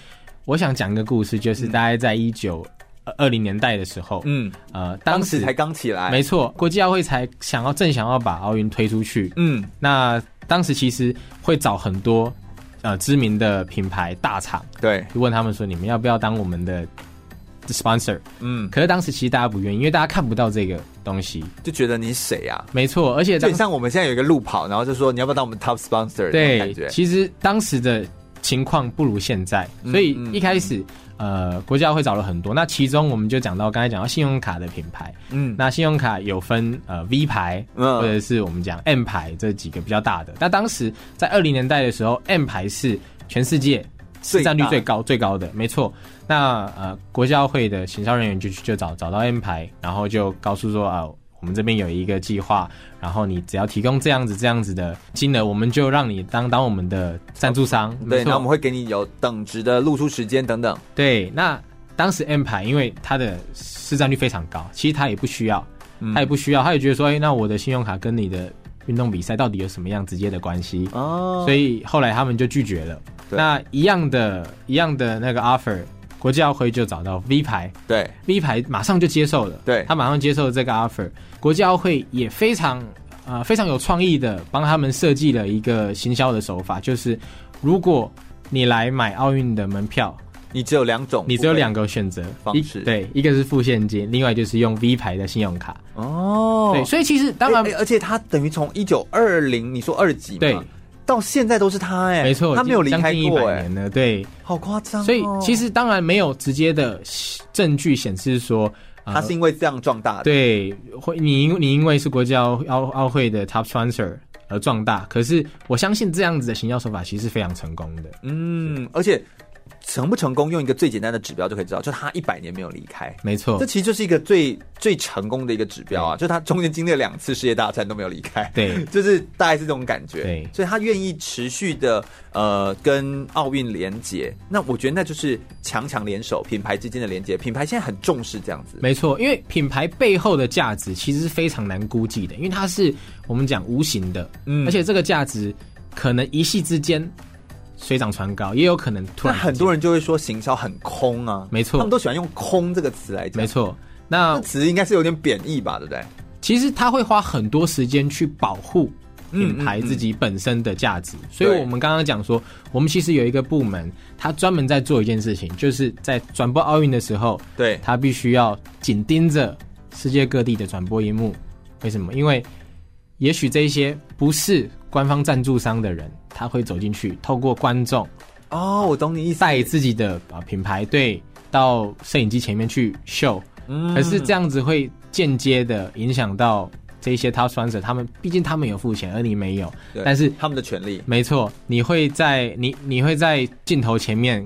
我想讲一个故事，就是大概在一九二零年代的时候，嗯，呃，当时当时才刚起来，没错，国际奥会才想要正想要把奥运推出去，嗯，那当时其实会找很多呃知名的品牌大厂，对，就问他们说，你们要不要当我们的 sponsor？嗯，可是当时其实大家不愿意，因为大家看不到这个东西。就觉得你是谁呀？没错，而且当就像我们现在有一个路跑，然后就说你要不要当我们 top sponsor？对感觉，其实当时的情况不如现在，嗯所以一开始、呃，国际奥会找了很多。那其中我们就讲到刚才讲到信用卡的品牌，嗯，那信用卡有分呃 V 牌，嗯或者是我们讲 M 牌这几个比较大的。那当时在二零年代的时候，M 牌是全世界市占率最高最高的，没错。那呃，国际奥会的行销人员就就找找到 M 牌，然后就告诉说啊。我们这边有一个计划，然后你只要提供这样子这样子的金额，我们就让你当当我们的赞助商。对，没错然后我们会给你有等值的露出时间等等。对，那当时 M 牌因为它的市占率非常高，其实他也不需要，他也不需要，他也觉得说，哎，那我的信用卡跟你的运动比赛到底有什么样直接的关系？哦，所以后来他们就拒绝了。对那一样的，一样的那个 offer，国际奥会就找到 V 牌。对，V 牌马上就接受了，对他马上接受了这个 offer。国际奥会也非常呃非常有创意的帮他们设计了一个行销的手法，就是如果你来买奥运的门票，你只有两种，你只有两个选择方式一对，一个是付现金，另外就是用 V 牌的信用卡。哦，对，所以其实当然欸欸而且它等于从一九二零，你说二几嘛，对，到现在都是他哎、没错，他没有离开过哎、百年了，对。好夸张、哦。所以其实当然没有直接的证据显示说。他是因为这样壮大的，对，会你因你因为是国际奥奥奥会的 top sponsor 而壮大，可是我相信这样子的行销手法其实是非常成功的。嗯，而且成不成功，用一个最简单的指标就可以知道，就他一百年没有离开，没错，这其实就是一个最最成功的一个指标啊，就他中间经历了两次世界大战都没有离开，对，就是大概是这种感觉，对，所以他愿意持续的呃跟奥运连接，那我觉得那就是强强联手，品牌之间的连接，品牌现在很重视这样子，没错，因为品牌背后的价值其实是非常难估计的，因为它是我们讲无形的，嗯，而且这个价值可能一夕之间。水涨船高，也有可能突然。那很多人就会说行销很空啊，没错，他们都喜欢用“空”这个词来讲。没错，那词应该是有点贬义吧，对不对？其实他会花很多时间去保护品牌自己本身的价值。所以我们刚刚讲说，我们其实有一个部门，他专门在做一件事情，就是在转播奥运的时候，对，他必须要紧盯着世界各地的转播荧幕。为什么？因为也许这一些不是官方赞助商的人，他会走进去，透过观众哦，我懂你意思，带自己的啊品牌对到摄影机前面去秀。嗯，可是这样子会间接的影响到这些 top sponsor，他们毕竟他们有付钱，而你没有，对但是他们的权利。没错，你会在你你会在镜头前面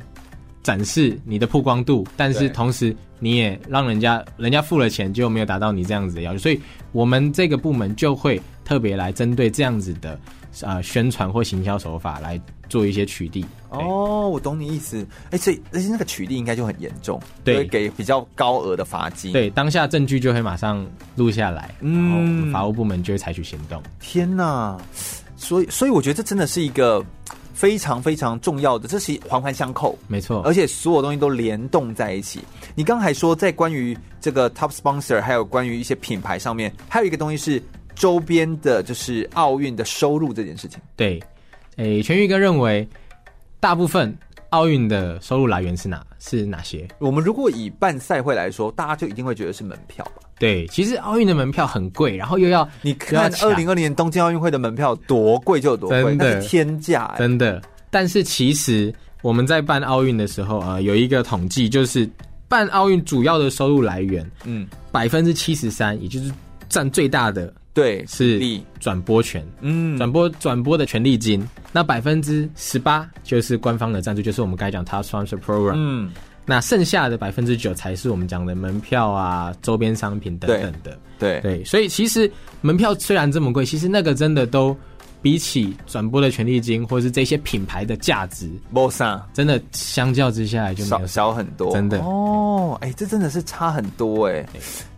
展示你的曝光度，但是同时你也让人家人家付了钱就没有达到你这样子的要求，所以我们这个部门就会。特别来针对这样子的呃宣传或行销手法来做一些取缔。哦，我懂你意思。哎、欸，所以而且那个取缔应该就很严重，对，会给比较高额的罚金。对，当下证据就会马上录下来，嗯，然后法务部门就会采取行动。天哪！所以，所以我觉得这真的是一个。非常非常重要的，这是环环相扣，没错，而且所有东西都联动在一起。你刚才说，在关于这个 top sponsor，还有关于一些品牌上面，还有一个东西是周边的，就是奥运的收入这件事情。对，诶，全玉哥认为，大部分奥运的收入来源是哪？是哪些？我们如果以办赛会来说，大家就一定会觉得是门票吧。对，其实奥运的门票很贵，然后又要你看二零二零年东京奥运会的门票多贵就有多贵，那是天价欸，真的。但是其实我们在办奥运的时候啊，有一个统计，就是办奥运主要的收入来源，嗯，百分之七十三，也就是占最大的，对，是转播权，嗯，转播转播的权利金。那百分之十八就是官方的赞助，就是我们刚才讲 Top Sponsor Program，嗯。那剩下的百分之九才是我们讲的门票啊、周边商品等等的。对对，对，所以其实门票虽然这么贵，其实那个真的都比起转播的权利金或是这些品牌的价值，真的相较之下就少少很多。真的哦，哎，这真的是差很多哎。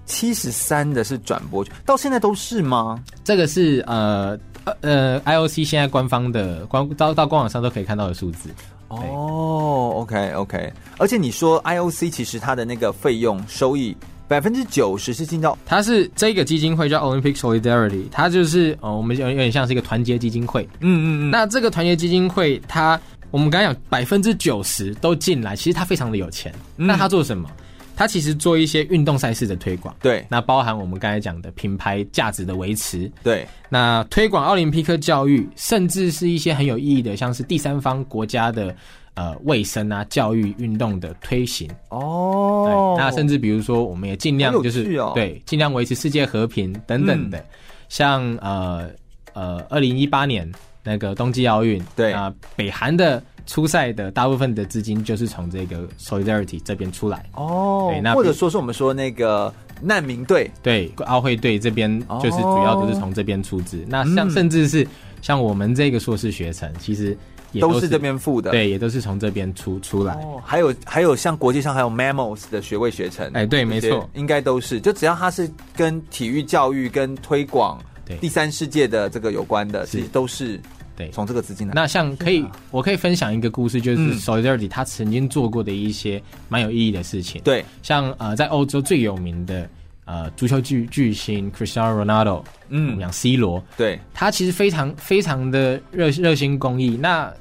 七十三的是转播权，到现在都是吗？这个是呃呃 IOC 现在官方的官到到官网上都可以看到的数字。哦，OK OK，而且你说 IOC 其实它的那个费用收益百分之九十是进到，它是这个基金会叫 Olympic Solidarity，它就是呃我们有有点像是一个团结基金会，嗯嗯嗯。那这个团结基金会，它我们刚才讲百分之九十都进来，其实它非常的有钱。嗯、那它做什么？它其实做一些运动赛事的推广，对，那包含我们刚才讲的品牌价值的维持，对，那推广奥林匹克教育，甚至是一些很有意义的，像是第三方国家的呃卫生啊、教育、运动的推行。哦。那甚至比如说，我们也尽量就是、哦、对，尽量维持世界和平等等的，嗯、像呃呃，二零一八年那个冬季奥运，对。啊，北韩的。出赛的大部分的资金就是从这个 Solidarity 这边出来。哦，对，那或者说是我们说那个难民队，对，奥会队这边就是主要都是从这边出资。哦、那像甚至是像我们这个硕士学程，其实也都是，这边付的，对，也都是从这边出出来。哦，还有还有像国际上还有 Mammals 的学位学程，哎，对，没错，应该都是，就只要它是跟体育教育跟推广第三世界的这个有关的，其实都是。对，从这个资金来。那像可以，我可以分享一个故事，就是 Solidarity 他曾经做过的一些蛮有意义的事情。对，像呃，在欧洲最有名的呃足球巨巨星 Cristiano Ronaldo，嗯，我们讲 C 罗，对，他其实非常非常的热热心公益。那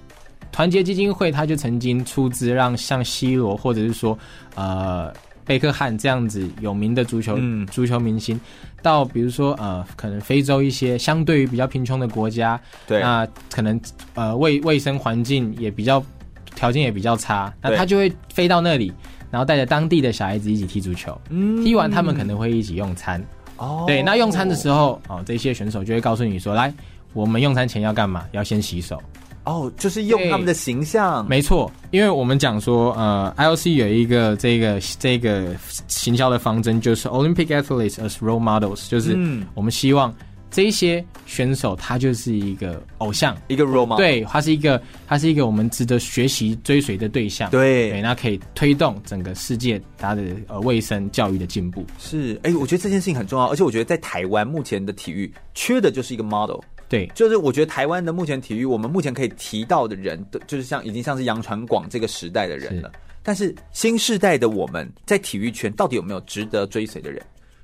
团结基金会他就曾经出资让像 C 罗或者是说呃。贝克汉这样子有名的足球、嗯、足球明星，到比如说呃，可能非洲一些相对于比较贫穷的国家，对，那可能呃卫卫生环境也比较条件也比较差，那他就会飞到那里，然后带着当地的小孩子一起踢足球，嗯，踢完他们可能会一起用餐，哦，对，那用餐的时候哦，这些选手就会告诉你说，来，我们用餐前要干嘛？要先洗手。哦，就是用他们的形象，没错，因为我们讲说，呃，IOC 有一个这个这个行销的方针，就是 Olympic athletes as role models，就是我们希望这些选手他就是一个偶像，一个 role model，对，他是一个他是一个我们值得学习追随的对象，对，对，那可以推动整个世界他的呃卫生教育的进步。是，哎，我觉得这件事情很重要，而且我觉得在台湾目前的体育缺的就是一个 model。对，就是我觉得台湾的目前体育，我们目前可以提到的人，就是像已经像是杨传广这个时代的人了。但是新时代的我们在体育圈到底有没有值得追随的人？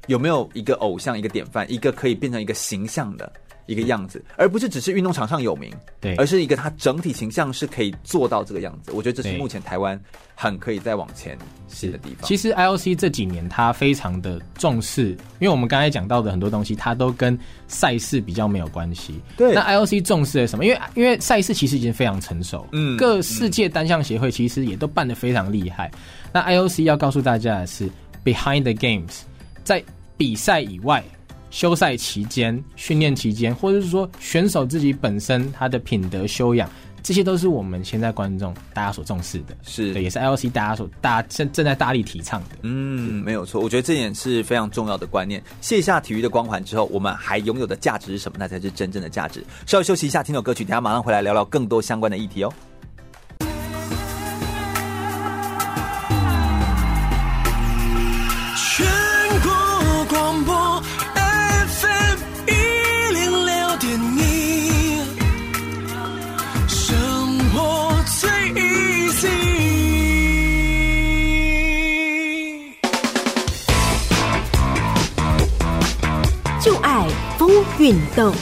有没有一个偶像、一个典范、一个可以变成一个形象的一个样子，而不是只是运动场上有名，对，而是一个他整体形象是可以做到这个样子。我觉得这是目前台湾很可以再往前是的地方。其实 IOC 这几年他非常的重视，因为我们刚才讲到的很多东西，它都跟赛事比较没有关系。对，那 IOC 重视了什么？因为因为赛事其实已经非常成熟，嗯，各世界单项协会其实也都办得非常厉害。那 IOC 要告诉大家的是，Behind the Games，在比赛以外。休赛期间、训练期间，或者是说选手自己本身他的品德修养，这些都是我们现在观众大家所重视的，是对，也是 IOC 大家所大家正正在大力提倡的。嗯，没有错，我觉得这点是非常重要的观念。卸下体育的光环之后，我们还拥有的价值是什么？那才是真正的价值。稍微休息一下，听首歌曲，等下马上回来聊聊更多相关的议题哦。运动，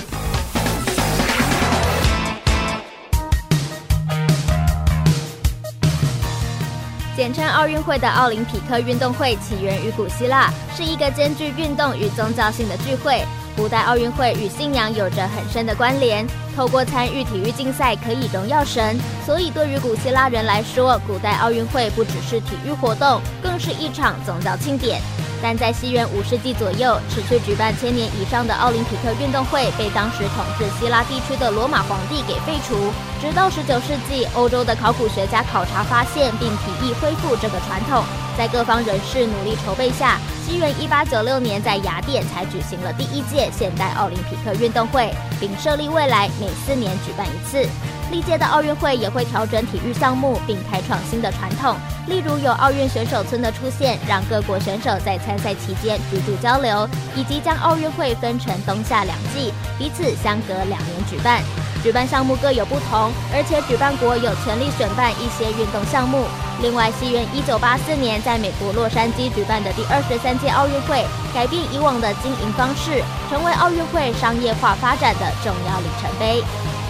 简称奥运会的奥林匹克运动会起源于古希腊，是一个兼具运动与宗教性的聚会。古代奥运会与信仰有着很深的关联，透过参与体育竞赛可以荣耀神，所以对于古希腊人来说，古代奥运会不只是体育活动，更是一场宗教庆典。但在西元五世纪左右，持续举办千年以上的奥林匹克运动会被当时统治希腊地区的罗马皇帝给废除。直到十九世纪，欧洲的考古学家考察发现，并提议恢复这个传统。在各方人士努力筹备下，西元一八九六年在雅典才举行了第一届现代奥林匹克运动会，并设立未来每四年举办一次。历届的奥运会也会调整体育项目，并开创新的传统。例如有奥运选手村的出现，让各国选手在参赛期间居住交流，以及将奥运会分成冬夏两季，彼此相隔两年举办。举办项目各有不同，而且举办国有权利选办一些运动项目。另外，西元一九八四年在美国洛杉矶举办的第二十三届奥运会，改变以往的经营方式，成为奥运会商业化发展的重要里程碑。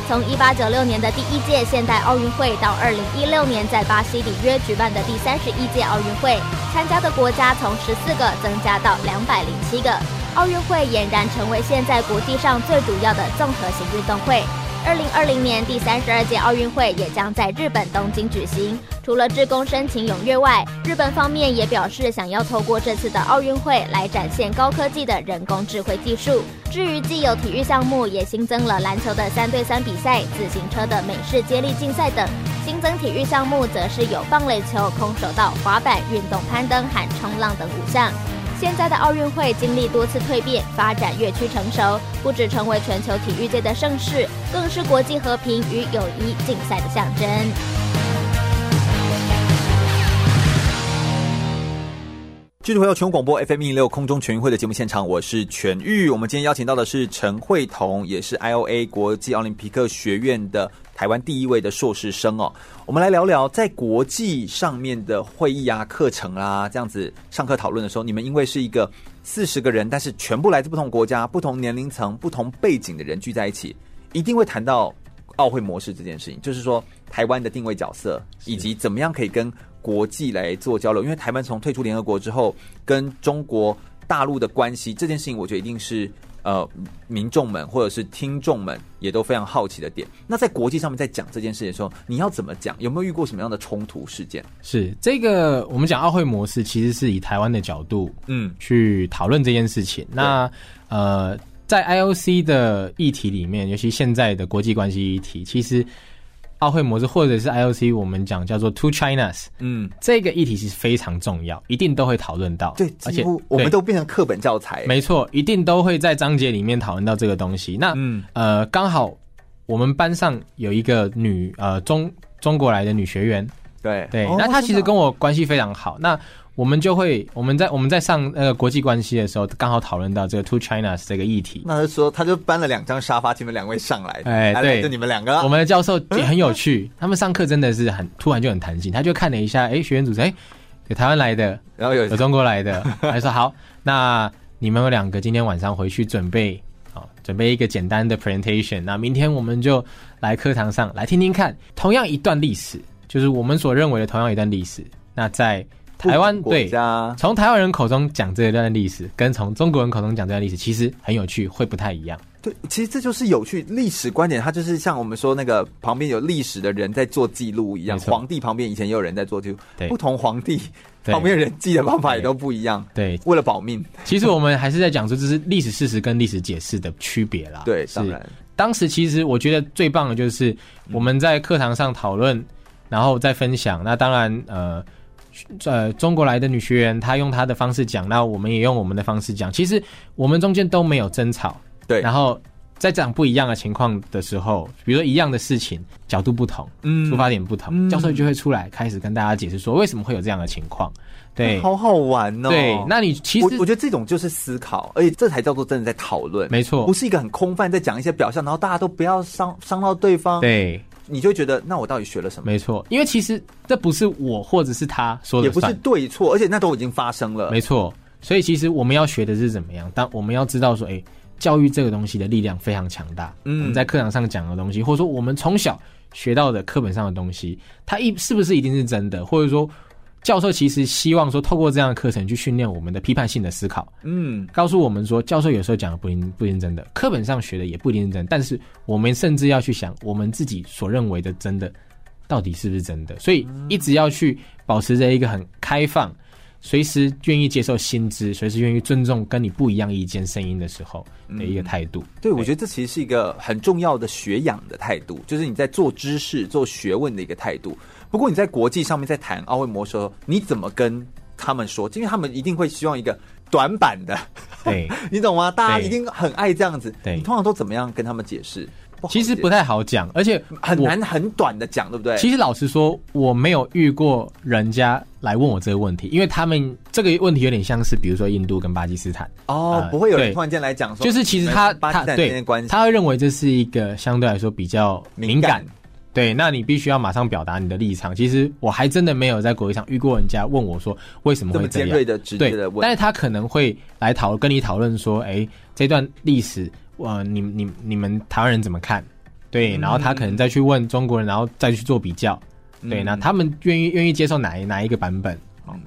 从一八九六年的第一届现代奥运会到二零一六年在巴西里约举办的第三十一届奥运会，参加的国家从十四个增加到两百零七个，奥运会俨然成为现在国际上最主要的综合性运动会。二零二零年第三十二届奥运会也将在日本东京举行。除了志工申请踊跃外，日本方面也表示想要透过这次的奥运会来展现高科技的人工智慧技术。至于既有体育项目，也新增了篮球的三对三比赛、自行车的美式接力竞赛等。新增体育项目则是有棒垒球、空手道、滑板、运动攀登和冲浪等五项。现在的奥运会经历多次蜕变，发展越趋成熟，不止成为全球体育界的盛事，更是国际和平与友谊竞赛的象征。继续回到全广播 FM 一六空中全运会的节目现场，我是全玉。我们今天邀请到的是陈慧彤，也是 IOA 国际奥林匹克学院的台湾第一位的硕士生哦。我们来聊聊在国际上面的会议啊、课程啊，这样子上课讨论的时候，你们因为是一个四十个人，但是全部来自不同国家、不同年龄层、不同背景的人聚在一起，一定会谈到奥会模式这件事情，就是说台湾的定位角色，以及怎么样可以跟国际来做交流。因为台湾从退出联合国之后，跟中国大陆的关系这件事情，我觉得一定是。呃，民众们或者是听众们也都非常好奇的点。那在国际上面在讲这件事的时候，你要怎么讲？有没有遇过什么样的冲突事件？是这个，我们讲奥会模式，其实是以台湾的角度，嗯，去讨论这件事情。嗯、那呃，在 IOC 的议题里面，尤其现在的国际关系议题，其实。奥会模式，或者是 IOC，我们讲叫做 Two Chinas，嗯，这个议题是非常重要，一定都会讨论到。对，而且我们都变成课本教材。没错，一定都会在章节里面讨论到这个东西。那，嗯，呃，刚好我们班上有一个女，呃，中中国来的女学员，对对，那她其实跟我关系非常好。那我们就会，我们在我们在上呃国际关系的时候，刚好讨论到这个 Two Chinas 这个议题。那就说，他就搬了两张沙发，请你们两位上来。哎，对，就你们两个。我们的教授也很有趣，他们上课真的是很突然就很弹性。他就看了一下，哎，学员组织，哎，有台湾来的，然后有有中国来的，他说好，那你们有两个今天晚上回去准备啊，准备一个简单的 presentation。那明天我们就来课堂上来听听看，同样一段历史，就是我们所认为的同样一段历史。那在台湾对，从台湾人口中讲这一段历史，跟从中国人口中讲这段历史，其实很有趣，会不太一样。对，其实这就是有趣历史观点，它就是像我们说那个旁边有历史的人在做记录一样，皇帝旁边以前也有人在做记录，对，不同皇帝旁边人记的方法也都不一样。对，为了保命，其实我们还是在讲说这是历史事实跟历史解释的区别啦。对，当然，当时其实我觉得最棒的就是我们在课堂上讨论，然后再分享。那当然，呃。呃，中国来的女学员，她用她的方式讲，那我们也用我们的方式讲。其实我们中间都没有争吵，对。然后在讲不一样的情况的时候，比如说一样的事情，角度不同，嗯，出发点不同，嗯，教授就会出来开始跟大家解释说为什么会有这样的情况。对，好好玩哦。对，那你其实我，我觉得这种就是思考，而且这才叫做真的在讨论，没错，不是一个很空泛在讲一些表象，然后大家都不要伤伤到对方。对。你就觉得，那我到底学了什么？没错，因为其实这不是我或者是他说的，也不是对错，而且那都已经发生了。没错，所以其实我们要学的是怎么样？当我们要知道说，哎，教育这个东西的力量非常强大。嗯，我们在课堂上讲的东西，或者说我们从小学到的课本上的东西，它一是不是一定是真的？或者说？教授其实希望说，透过这样的课程去训练我们的批判性的思考。嗯，告诉我们说，教授有时候讲的不一定不一定真的，课本上学的也不一定是真的。但是我们甚至要去想，我们自己所认为的真的，到底是不是真的？所以一直要去保持着一个很开放，随时愿意接受新知，随时愿意尊重跟你不一样意见声音的时候的一个态度。嗯，对，我觉得这其实是一个很重要的学养的态度，就是你在做知识、做学问的一个态度。不过你在国际上面在谈奥运魔兽的时候，你怎么跟他们说？因为他们一定会希望一个短板的，对，你懂吗？大家一定很爱这样子。对，你通常都怎么样跟他们解释？其实不太好讲，而且很难很短的讲，对不对？其实老实说，我没有遇过人家来问我这个问题，因为他们这个问题有点像是，比如说印度跟巴基斯坦哦，呃、不会有人突然间来讲说，就是其实他他对他会认为这是一个相对来说比较敏感。对，那你必须要马上表达你的立场。其实我还真的没有在国际上遇过人家问我说为什么会这样。这么尖锐的直接的问。对，但是他可能会来讨跟你讨论说，哎，这段历史，呃，你你你们台湾人怎么看？对，然后他可能再去问中国人，然后再去做比较。嗯、对，那他们愿意愿意接受哪一哪一个版本？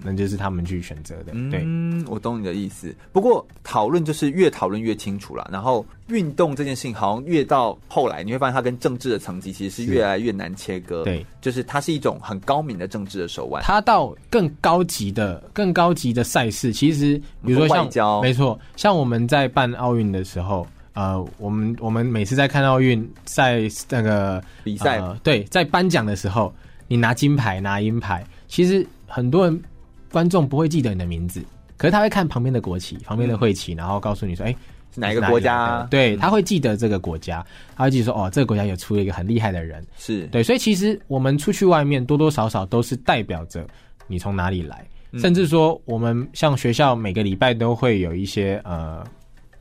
那就是他们去选择的。对，嗯，我懂你的意思。不过讨论就是越讨论越清楚了。然后运动这件事情，好像越到后来，你会发现它跟政治的层级其实是越来越难切割。对，就是它是一种很高明的政治的手腕。它到更高级的、更高级的赛事，其实比如说像，外交没错，像我们在办奥运的时候，呃，我们我们每次在看奥运在那个比赛，呃，对，在颁奖的时候，你拿金牌、拿银牌，其实很多人。观众不会记得你的名字，可是他会看旁边的国旗、旁边的会旗，然后告诉你说：“哎、欸，是哪一个国家、啊？”对，他会记得这个国家，他会记得说：“哦，这个国家有出了一个很厉害的人。”是对，所以其实我们出去外面多多少少都是代表着你从哪里来，嗯、甚至说我们像学校每个礼拜都会有一些呃。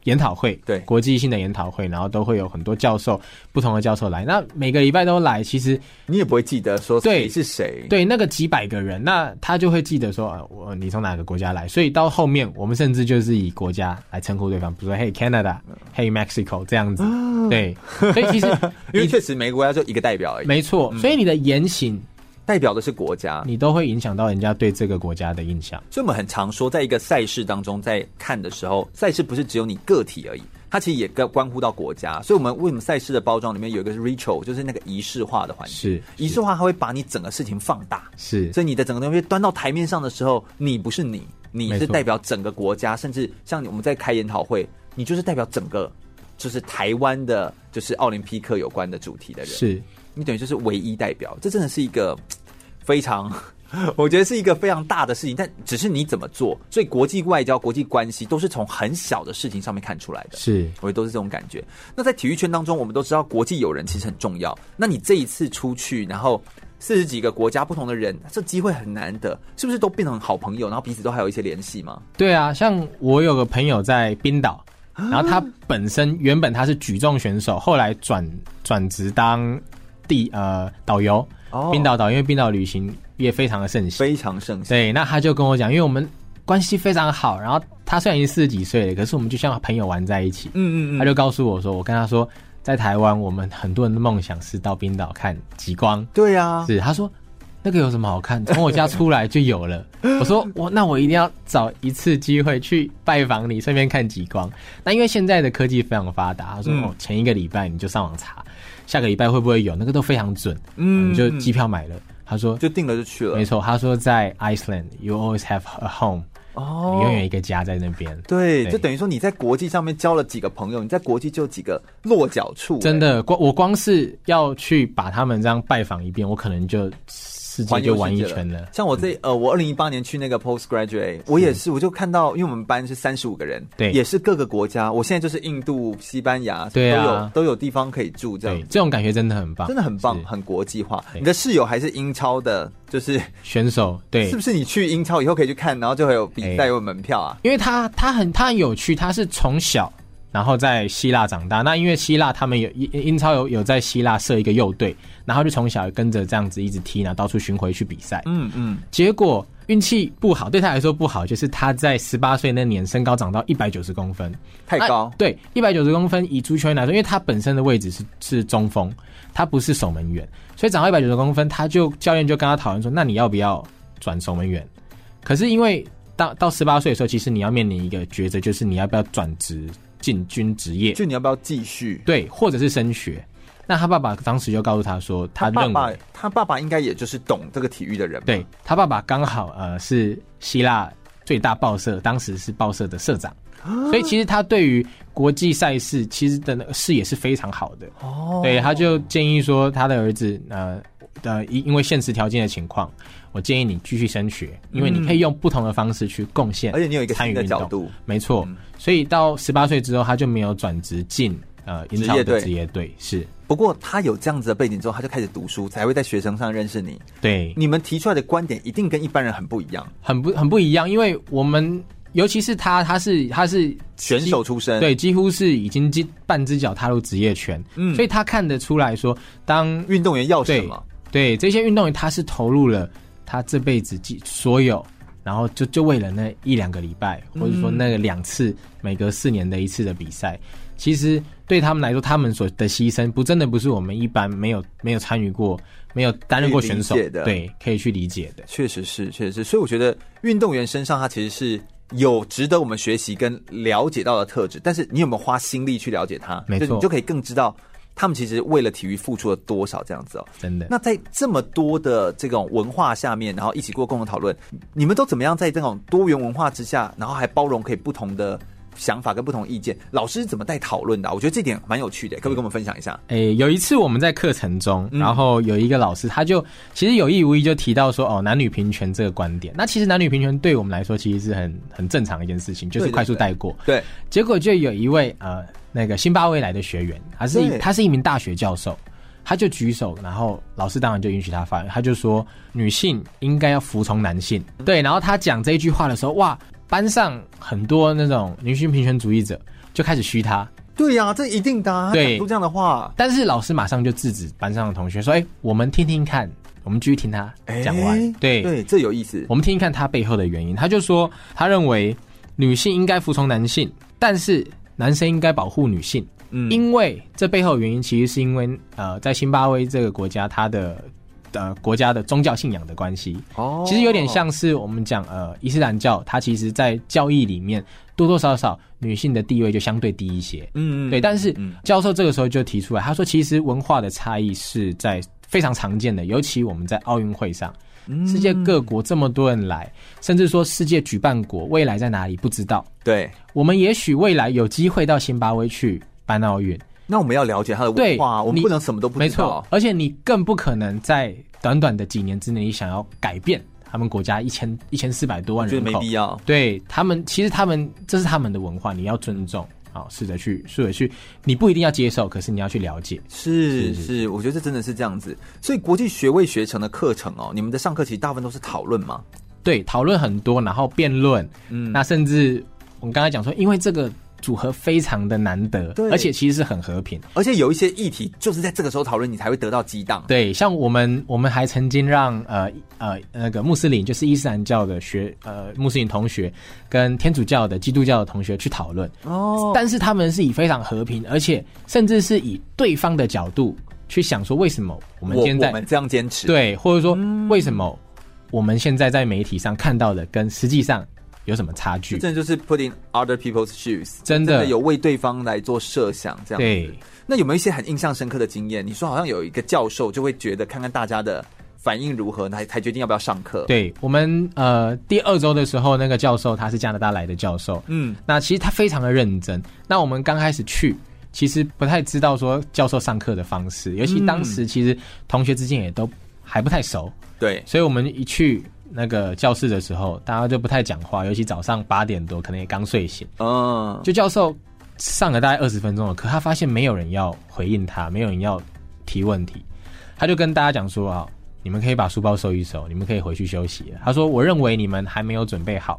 研讨会，对，国际性的研讨会，然后都会有很多教授，不同的教授来。那每个礼拜都来，其实你也不会记得说谁是谁，对，那个几百个人，那他就会记得说，啊、我你从哪个国家来。所以到后面，我们甚至就是以国家来称呼对方，比如说 Hey Canada，Hey Mexico 这样子。对，所以其实 因为确实每个国家就一个代表而已。没错，所以你的言行。代表的是国家，你都会影响到人家对这个国家的印象。所以我们很常说，在一个赛事当中，在看的时候，赛事不是只有你个体而已，它其实也关关乎到国家。所以，我们为什么赛事的包装里面有一个 ritual，就是那个仪式化的环节。是仪式化，它会把你整个事情放大。是，所以你的整个东西端到台面上的时候，你不是你，你是代表整个国家，甚至像我们在开研讨会，你就是代表整个，就是台湾的，就是奥林匹克有关的主题的人。是。你等于就是唯一代表，这真的是一个非常，我觉得是一个非常大的事情。但只是你怎么做，所以国际外交、国际关系都是从很小的事情上面看出来的。是，我觉得都是这种感觉。那在体育圈当中，我们都知道国际友人其实很重要。那你这一次出去，然后四十几个国家不同的人，这机会很难得，是不是都变成好朋友，然后彼此都还有一些联系吗？对啊，像我有个朋友在冰岛，然后他本身原本他是举重选手，后来转转职当。地呃导游，冰岛导游，因为冰岛旅行也非常的盛行，非常盛行。对，那他就跟我讲，因为我们关系非常好，然后他虽然已经四十几岁了，可是我们就像朋友玩在一起。嗯嗯嗯，他就告诉我说，我跟他说，在台湾，我们很多人的梦想是到冰岛看极光。对啊，是他说。那个有什么好看？从我家出来就有了。我说我那我一定要找一次机会去拜访你，顺便看极光。那因为现在的科技非常发达，他说哦，前一个礼拜你就上网查，下个礼拜会不会有？那个都非常准。嗯，就机票买了。他说就定了就去了。没错，他说在 Iceland，you always have a home。哦，你永远一个家在那边。对，就等于说你在国际上面交了几个朋友，你在国际就有几个落脚处。真的，光我光是要去把他们这样拜访一遍，我可能就。世界就玩一圈了。像我这呃，我二零一八年去那个 postgraduate，我也是，我就看到，因为我们班是三十五个人，对，也是各个国家。我现在就是印度、西班牙，对啊，都有都有地方可以住，这样，这种感觉真的很棒，真的很棒，很国际化。你的室友还是英超的，就是选手，对，是不是？你去英超以后可以去看，然后就会有比赛有门票啊？因为他他很他很有趣，他是从小。然后在希腊长大，那因为希腊他们有英英超有有在希腊设一个幼队，然后就从小跟着这样子一直踢，然后到处巡回去比赛。嗯嗯，结果运气不好，对他来说不好，就是他在十八岁那年身高长到一百九十公分，太高。对，一百九十公分以足球员来说，因为他本身的位置是是中锋，他不是守门员，所以长到一百九十公分，他就教练就跟他讨论说，那你要不要转守门员？可是因为到到十八岁的时候，其实你要面临一个抉择，就是你要不要转职。进军职业，就你要不要继续？对，或者是升学？那他爸爸当时就告诉他说，他认为他爸爸，他爸爸应该也就是懂这个体育的人。对，他爸爸刚好呃是希腊最大报社，当时是报社的社长，所以其实他对于国际赛事其实的那个视野是非常好的。哦，对，他就建议说他的儿子呃呃因因为现实条件的情况。我建议你继续升学，因为你可以用不同的方式去贡献，而且你有一个参与的角度。没错，嗯、所以到十八岁之后，他就没有转职进呃英超的职业队。是，不过他有这样子的背景之后，他就开始读书，才会在学生上认识你。对，你们提出来的观点一定跟一般人很不一样，很不很不一样，因为我们尤其是他，他是他是选手出身，对，几乎是已经半只脚踏入职业圈，嗯，所以他看得出来说，当运动员要什么？对，这些运动员，他是投入了。他这辈子所有，然后就就为了那一两个礼拜，或者说那个两次每隔四年的一次的比赛，其实对他们来说，他们所的牺牲不真的不是我们一般没有没有参与过、没有担任过选手的，对，可以去理解的。确实是，确实是。所以我觉得运动员身上他其实是有值得我们学习跟了解到的特质，但是你有没有花心力去了解他？没错，你就可以更知道。他们其实为了体育付出了多少这样子哦，真的。那在这么多的这种文化下面，然后一起过共同讨论，你们都怎么样在这种多元文化之下，然后还包容可以不同的想法跟不同意见？老师怎么带讨论的啊？我觉得这点蛮有趣的，可不可以跟我们分享一下？诶，有一次我们在课程中，然后有一个老师，他就其实有意无意就提到说，哦，男女平权这个观点。那其实男女平权对我们来说，其实是很很正常的一件事情，就是快速带过。对，结果就有一位呃。那个辛巴威来的学员，他是一他是一名大学教授，他就举手，然后老师当然就允许他发言，他就说女性应该要服从男性。对，然后他讲这一句话的时候，哇，班上很多那种女性平权主义者就开始嘘他。对呀、啊，这一定的、啊，对，出这样的话。但是老师马上就制止班上的同学说：“哎，我们听听看，我们继续听他讲完。”对对，这有意思。我们听听看他背后的原因。他就说，他认为女性应该服从男性，但是。男生应该保护女性，嗯，因为这背后的原因其实是因为呃，在辛巴威这个国家，它的呃国家的宗教信仰的关系。哦，其实有点像是我们讲呃伊斯兰教，它其实在教义里面多多少少女性的地位就相对低一些，嗯，对。但是教授这个时候就提出来，他说其实文化的差异是在非常常见的，尤其我们在奥运会上。世界各国这么多人来，甚至说世界举办国未来在哪里不知道。对，我们也许未来有机会到辛巴威去办奥运，那我们要了解他的文化，我们不能什么都不知道。没错，而且你更不可能在短短的几年之内，你想要改变他们国家一千一千四百多万人口，我觉得没必要。对他们，其实他们这是他们的文化，你要尊重。好，试着去，试着去，你不一定要接受，可是你要去了解。是是，是，我觉得这真的是这样子。所以国际学位学程的课程哦，你们的上课其实大部分都是讨论吗？对，讨论很多，然后辩论。嗯，那甚至我们刚才讲说，因为这个组合非常的难得，而且其实是很和平，而且有一些议题就是在这个时候讨论，你才会得到激荡。对，像我们我们还曾经让呃呃那个穆斯林，就是伊斯兰教的学呃穆斯林同学跟天主教的、基督教的同学去讨论哦，但是他们是以非常和平，而且甚至是以对方的角度去想说，为什么我们现在我们这样坚持？对，或者说为什么我们现在在媒体上看到的跟实际上。有什么差距？真的就是 putting other people's shoes，真的，有为对方来做设想，这样子。对，那有没有一些很印象深刻的经验？你说好像有一个教授就会觉得看看大家的反应如何，才才决定要不要上课。对，我们呃第二周的时候，那个教授他是加拿大来的教授，嗯，那其实他非常的认真。那我们刚开始去，其实不太知道说教授上课的方式，尤其当时其实同学之间也都还不太熟，对，所以我们一去。那个教室的时候，大家就不太讲话，尤其早上八点多，可能也刚睡醒。嗯，就教授上了大概二十分钟了，可他发现没有人要回应他，没有人要提问题，他就跟大家讲说啊，你们可以把书包收一收，你们可以回去休息。他说，我认为你们还没有准备好。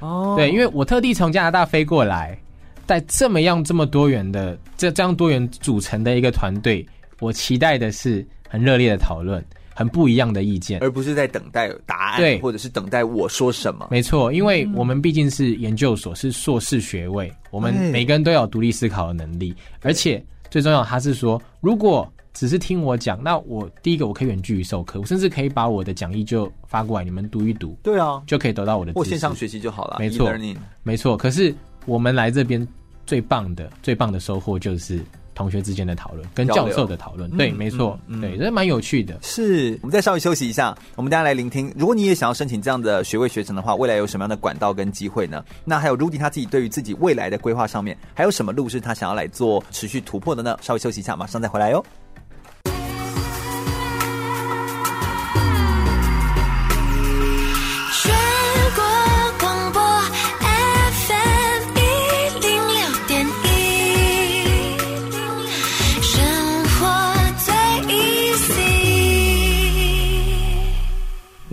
哦，对，因为我特地从加拿大飞过来，在这么样这么多元的这这样多元组成的一个团队，我期待的是很热烈的讨论。很不一样的意见，而不是在等待答案，对，或者是等待我说什么。没错，因为我们毕竟是研究所，是硕士学位，我们每个人都有独立思考的能力，而且最重要，他是说，如果只是听我讲，那我第一个我可以远距离授课，我甚至可以把我的讲义就发过来，你们读一读，对啊，就可以得到我的。或线上学习就好了。没错，没错。可是我们来这边最棒的、最棒的收获就是。同学之间的讨论，跟教授的讨论，对，没错，对，这蛮有趣的。是，我们再稍微休息一下，我们大家来聆听。如果你也想要申请这样的学位学程的话，未来有什么样的管道跟机会呢？那还有 Rudy 他自己对于自己未来的规划上面，还有什么路是他想要来做持续突破的呢？稍微休息一下，马上再回来哟。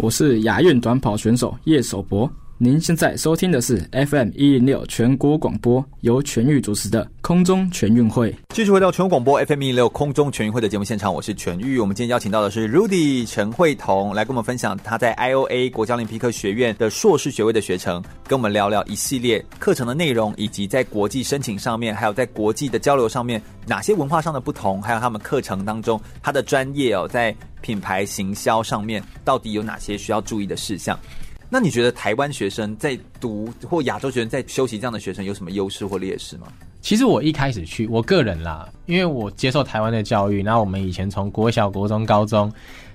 我是亚运短跑选手叶守博。您现在收听的是 FM 一零六全国广播，由全玉主持的空中全运会。继续回到全国广播 FM 一零六空中全运会的节目现场，我是全玉。我们今天邀请到的是 Rudy 陈慧彤，来跟我们分享他在 IOA 国家奥林匹克学院的硕士学位的学程，跟我们聊聊一系列课程的内容，以及在国际申请上面，还有在国际的交流上面，哪些文化上的不同，还有他们课程当中他的专业哦，在品牌行销上面到底有哪些需要注意的事项？那你觉得台湾学生在读或亚洲学生在休息这样的学生有什么优势或劣势吗？其实我一开始去，我个人啦，因为我接受台湾的教育，然后我们以前从国小、国中、高中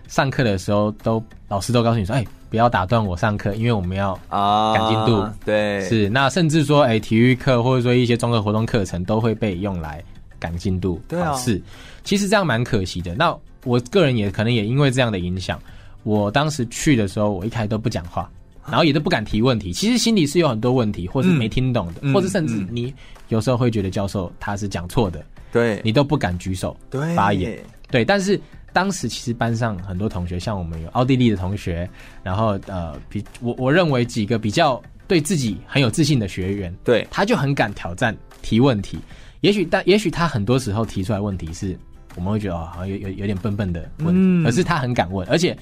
上课的时候都，都老师都告诉你说，哎，不要打断我上课，因为我们要啊赶进度。对，是那甚至说，哎，体育课或者说一些综合活动课程都会被用来赶进度。对啊，是，其实这样蛮可惜的。那我个人也可能也因为这样的影响，我当时去的时候，我一开始都不讲话。然后也都不敢提问题，其实心里是有很多问题，或是没听懂的，嗯、或者甚至你有时候会觉得教授他是讲错的，对，你都不敢举手发言，对。但是当时其实班上很多同学，像我们有奥地利的同学，然后呃，比我我认为几个比较对自己很有自信的学员，对，他就很敢挑战提问题。也许但也许他很多时候提出来问题是，我们会觉得哦，好像有有有点笨笨的问题，嗯、可是他很敢问，而且。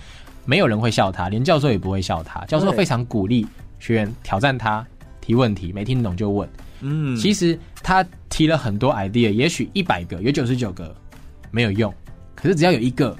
没有人会笑他，连教授也不会笑他。教授非常鼓励学员挑战他，提问题，没听懂就问。嗯，其实他提了很多 idea，也许一百个有九十九个没有用，可是只要有一个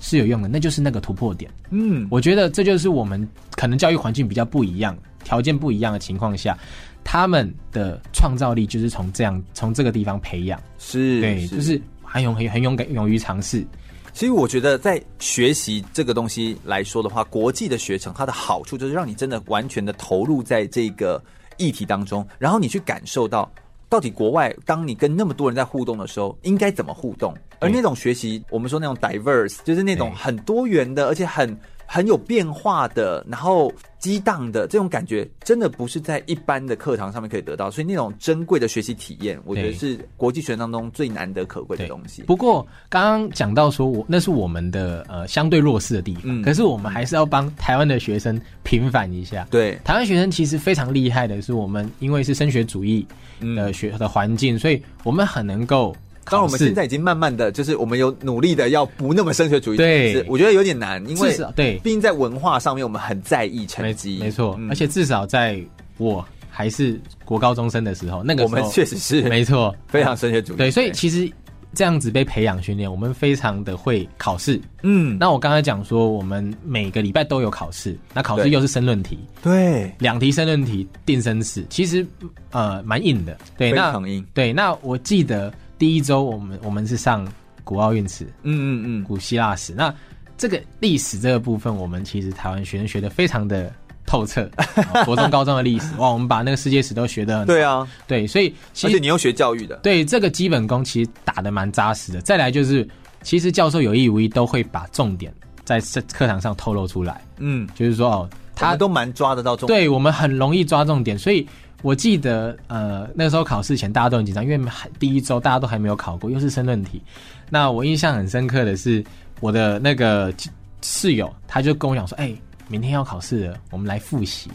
是有用的，那就是那个突破点。嗯，我觉得这就是我们可能教育环境比较不一样，条件不一样的情况下，他们的创造力就是从这样从这个地方培养。是，对，是就是很勇很很勇敢，勇于尝试。其实我觉得，在学习这个东西来说的话，国际的学程它的好处就是让你真的完全的投入在这个议题当中，然后你去感受到到底国外当你跟那么多人在互动的时候，应该怎么互动。而那种学习，我们说那种 diverse，就是那种很多元的，而且很。很有变化的，然后激荡的这种感觉，真的不是在一般的课堂上面可以得到。所以那种珍贵的学习体验，我觉得是国际学生当中最难得可贵的东西。不过刚刚讲到说我那是我们的呃相对弱势的地方，嗯，可是我们还是要帮台湾的学生平反一下。对，台湾学生其实非常厉害的是，我们因为是升学主义的学的环境，所以我们很能够。当然，我们现在已经慢慢的就是我们有努力的要不那么升学主义，对，我觉得有点难，因为对，毕竟在文化上面我们很在意成绩，没错，嗯、而且至少在我还是国高中生的时候，那个时候我们确实是没错，非常升学主义，对，所以其实这样子被培养训练，我们非常的会考试，嗯，那我刚才讲说，我们每个礼拜都有考试，那考试又是申论题，对，两题申论题定生死，其实呃蛮硬的，对，那很硬，对，那我记得。第一周我们我们是上古奥运史，嗯嗯嗯，古希腊史。那这个历史这个部分，我们其实台湾学生学的非常的透彻。国中、高中的历史，哇，我们把那个世界史都学的很。对啊，对，所以其实而且你又学教育的，对这个基本功其实打的蛮扎实的。再来就是，其实教授有意无意都会把重点在这课堂上透露出来。嗯，就是说哦，他都蛮抓得到重点，对我们很容易抓重点，所以。我记得，呃，那时候考试前大家都很紧张，因为还第一周大家都还没有考过，又是申论题。那我印象很深刻的是，我的那个室友他就跟我讲说：“哎、明天要考试了，我们来复习。”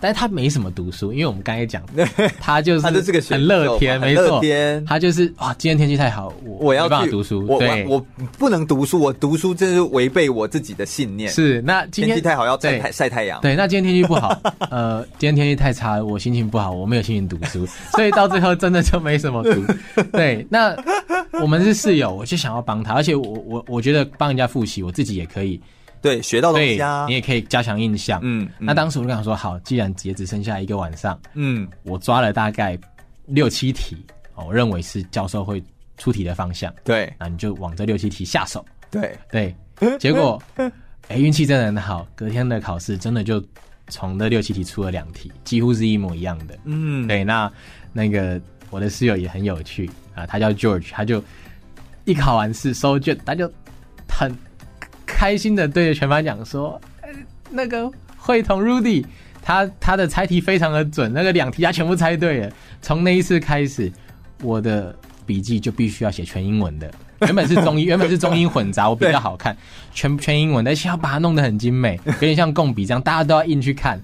但是他没什么读书，因为我们刚才讲，他就是很乐天，没错，他就是哇，今天天气太好，我我要去读书，我我，我不能读书，我读书这是违背我自己的信念。是，那今天天气太好要晒太晒太阳，对，那今天天气不好，呃，今天天气太差，我心情不好，我没有心情读书，所以到最后真的就没什么读。对，那我们是室友，我就想要帮他，而且我我我觉得帮人家复习，我自己也可以。对，学到东西啊，你也可以加强印象。嗯，嗯，那当时我就跟他说，好，既然也只剩下一个晚上，嗯，我抓了大概六七题，我认为是教授会出题的方向。对，那你就往这六七题下手。对对，结果，哎，运气真的很好，隔天的考试真的就从那六七题出了两题，几乎是一模一样的。嗯，对，那那个我的室友也很有趣啊，他叫 George，他就一考完试收卷，他就很。开心的对着全班讲说：“那个会同 Rudy，他他的猜题非常的准，那个两题他全部猜对了。从那一次开始，我的笔记就必须要写全英文的。原本是中英，原本是中英混杂，我比较好看，全全英文的，而且要把它弄得很精美，有点像共笔这样，大家都要印去看。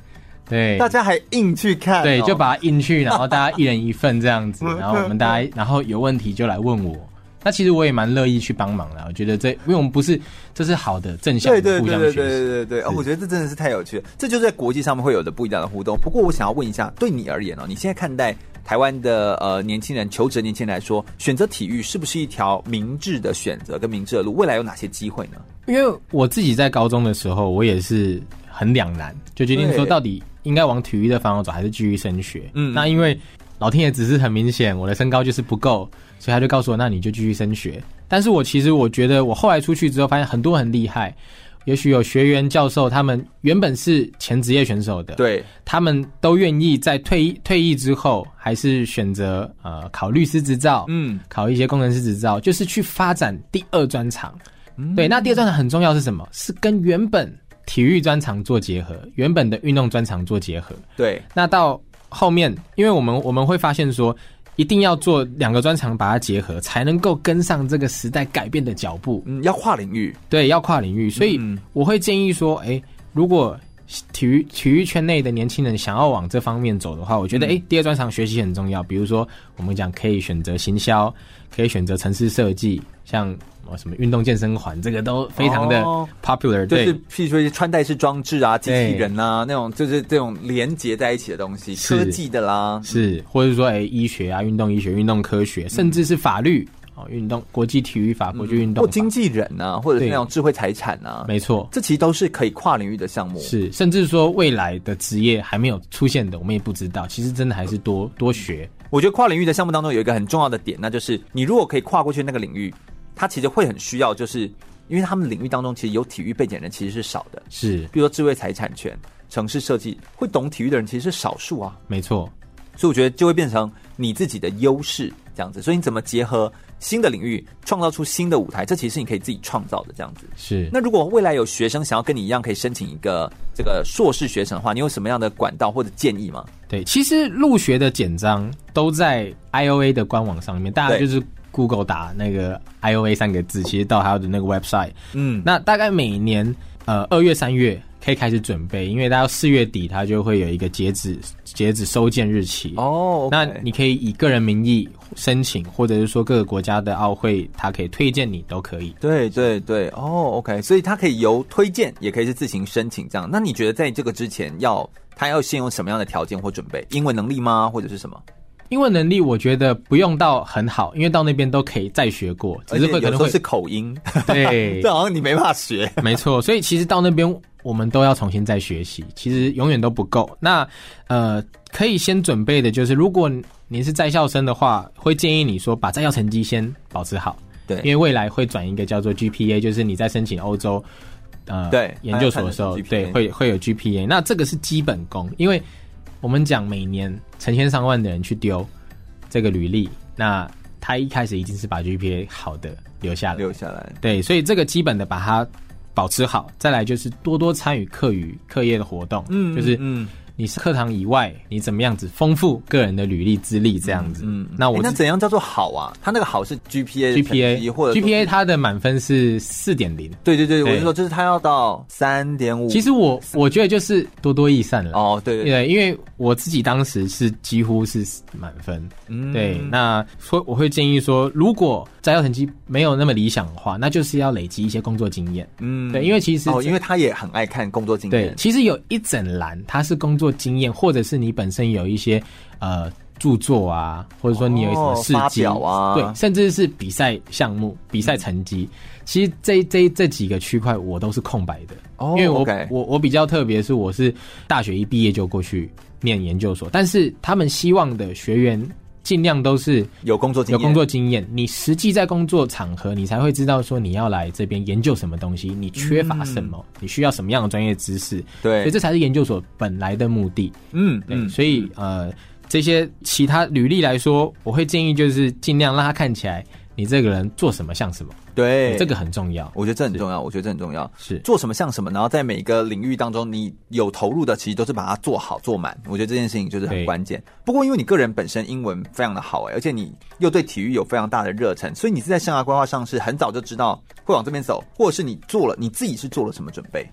对，大家还印去看，对，就把它印去，然后大家一人一份这样子，然后我们大家，然后有问题就来问我。”那其实我也蛮乐意去帮忙的，我觉得这，因为我们不是，这是好的正向的互相学习。对对对对对对对，哦，我觉得这真的是太有趣了，这就是在国际上面会有的不一样的互动。不过我想要问一下，对你而言哦，你现在看待台湾的呃年轻人求职年轻人来说，选择体育是不是一条明智的选择跟明智的路？未来有哪些机会呢？因为我自己在高中的时候，我也是很两难，就决定说到底应该往体育的方向走，还是继续升学。嗯，那因为老天爷只是很明显，我的身高就是不够。所以他就告诉我，那你就继续升学。但是我其实我觉得，我后来出去之后，发现很多很厉害，也许有学员、教授，他们原本是前职业选手的，对，他们都愿意在退役退役之后，还是选择呃考律师执照，嗯，考一些工程师执照，就是去发展第二专长。嗯，对，那第二专长很重要是什么？是跟原本体育专长做结合，原本的运动专长做结合。对，那到后面，因为我们我们会发现说。一定要做两个专长，把它结合，才能够跟上这个时代改变的脚步。嗯，要跨领域，对，要跨领域。所以我会建议说，哎、欸，如果体育体育圈内的年轻人想要往这方面走的话，我觉得，哎、欸，第二专长学习很重要。比如说，我们讲可以选择行销，可以选择城市设计，像。什么运动健身环，这个都非常的 popular，、就是譬如说穿戴式装置啊、机器人啊那种，就是这种连接在一起的东西，科技的啦，是，或者说哎，医学啊、运动医学、运动科学，甚至是法律。哦，运动国际体育法、国际运动法，或经纪人啊，或者是那种智慧财产啊，没错，这其实都是可以跨领域的项目，是，甚至说未来的职业还没有出现的，我们也不知道，其实真的还是多多学。我觉得跨领域的项目当中有一个很重要的点，那就是你如果可以跨过去那个领域。他其实会很需要，就是因为他们领域当中其实有体育背景的人其实是少的，是，比如说智慧财产权、城市设计，会懂体育的人其实是少数啊。没错，所以我觉得就会变成你自己的优势这样子。所以你怎么结合新的领域，创造出新的舞台，这其实是你可以自己创造的这样子。是。那如果未来有学生想要跟你一样，可以申请一个这个硕士学程的话，你有什么样的管道或者建议吗？对，其实入学的简章都在 IOA 的官网上面，大家就是 Google 打那个 IOA 三个字，其实到他的那个 website。嗯，那大概每年呃二月三月。可以开始准备，因为到四月底，它就会有一个截止截止收件日期哦。Oh, okay. 那你可以以个人名义申请，或者是说各个国家的奥会，它可以推荐你都可以。对对对，哦、oh,，OK，所以它可以由推荐，也可以是自行申请这样。那你觉得在这个之前要他要先有什么样的条件或准备？英文能力吗？或者是什么？英文能力我觉得不用到很好，因为到那边都可以再学过，只是会可能会是口音。对，这好像你没办法学。没错，所以其实到那边。我们都要重新再学习，其实永远都不够。那呃，可以先准备的就是，如果您是在校生的话，会建议你说把在校成绩先保持好。对，因为未来会转一个叫做 GPA，就是你在申请欧洲呃对研究所的时候，对会会有 GPA。那这个是基本功，因为我们讲每年成千上万的人去丢这个履历，那他一开始一定是把 GPA 好的留下来，留下来。对，所以这个基本的把它。保持好，再来就是多多参与课余课业的活动，嗯，就是嗯。你是课堂以外，你怎么样子丰富个人的履历资历这样子？嗯，那我、欸、那怎样叫做好啊？他那个好是 GPA，GPA 或者 GPA，他的满分是四点零。对对对，对我就说就是他要到三点五。其实我我觉得就是多多益善了。哦，对对，对，对，因为我自己当时是几乎是满分。嗯，对，那说我会建议说，如果摘要成绩没有那么理想的话，那就是要累积一些工作经验。嗯，对，因为其实哦，因为他也很爱看工作经验。对，其实有一整栏他是工作。做经验，或者是你本身有一些呃著作啊，或者说你有什么事迹、哦、啊，对，甚至是比赛项目、比赛成绩，嗯、其实这这这几个区块我都是空白的，哦、因为我我我比较特别，是我是大学一毕业就过去念研究所，但是他们希望的学员。尽量都是有工作经验，有工作经验。你实际在工作场合，你才会知道说你要来这边研究什么东西，你缺乏什么，嗯、你需要什么样的专业知识。对，所以这才是研究所本来的目的。嗯，对。嗯、所以呃，这些其他履历来说，我会建议就是尽量让他看起来你这个人做什么像什么。对，这个很重要，我觉得这很重要，我觉得这很重要。是做什么像什么，然后在每个领域当中，你有投入的，其实都是把它做好做满。我觉得这件事情就是很关键。不过，因为你个人本身英文非常的好哎，而且你又对体育有非常大的热忱，所以你是在生涯规划上是很早就知道会往这边走，或者是你做了你自己是做了什么准备？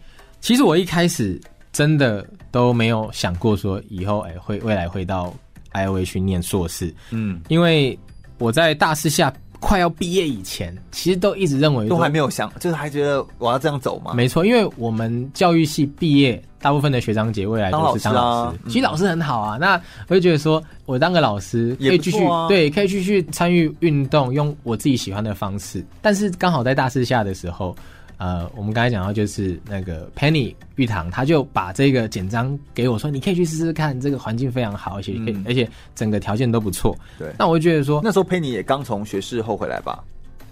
其实我一开始真的都没有想过说以后哎会未来会到 IOA 去念硕士。嗯，因为我在大四下。快要毕业以前，其实都一直认为都还没有想，就是还觉得我要这样走吗？没错，因为我们教育系毕业，大部分的学长姐未来都是当老师。老师啊、其实老师很好啊，嗯、那我就觉得说，我当个老师可以继续、啊、对，可以继续参与运动，用我自己喜欢的方式。但是刚好在大四下的时候。呃，我们刚才讲到就是那个 Penny 玉堂，他就把这个简章给我说，你可以去试试看，这个环境非常好，而且而且整个条件都不错。对，那我就觉得说，那时候 Penny 也刚从学士后回来吧？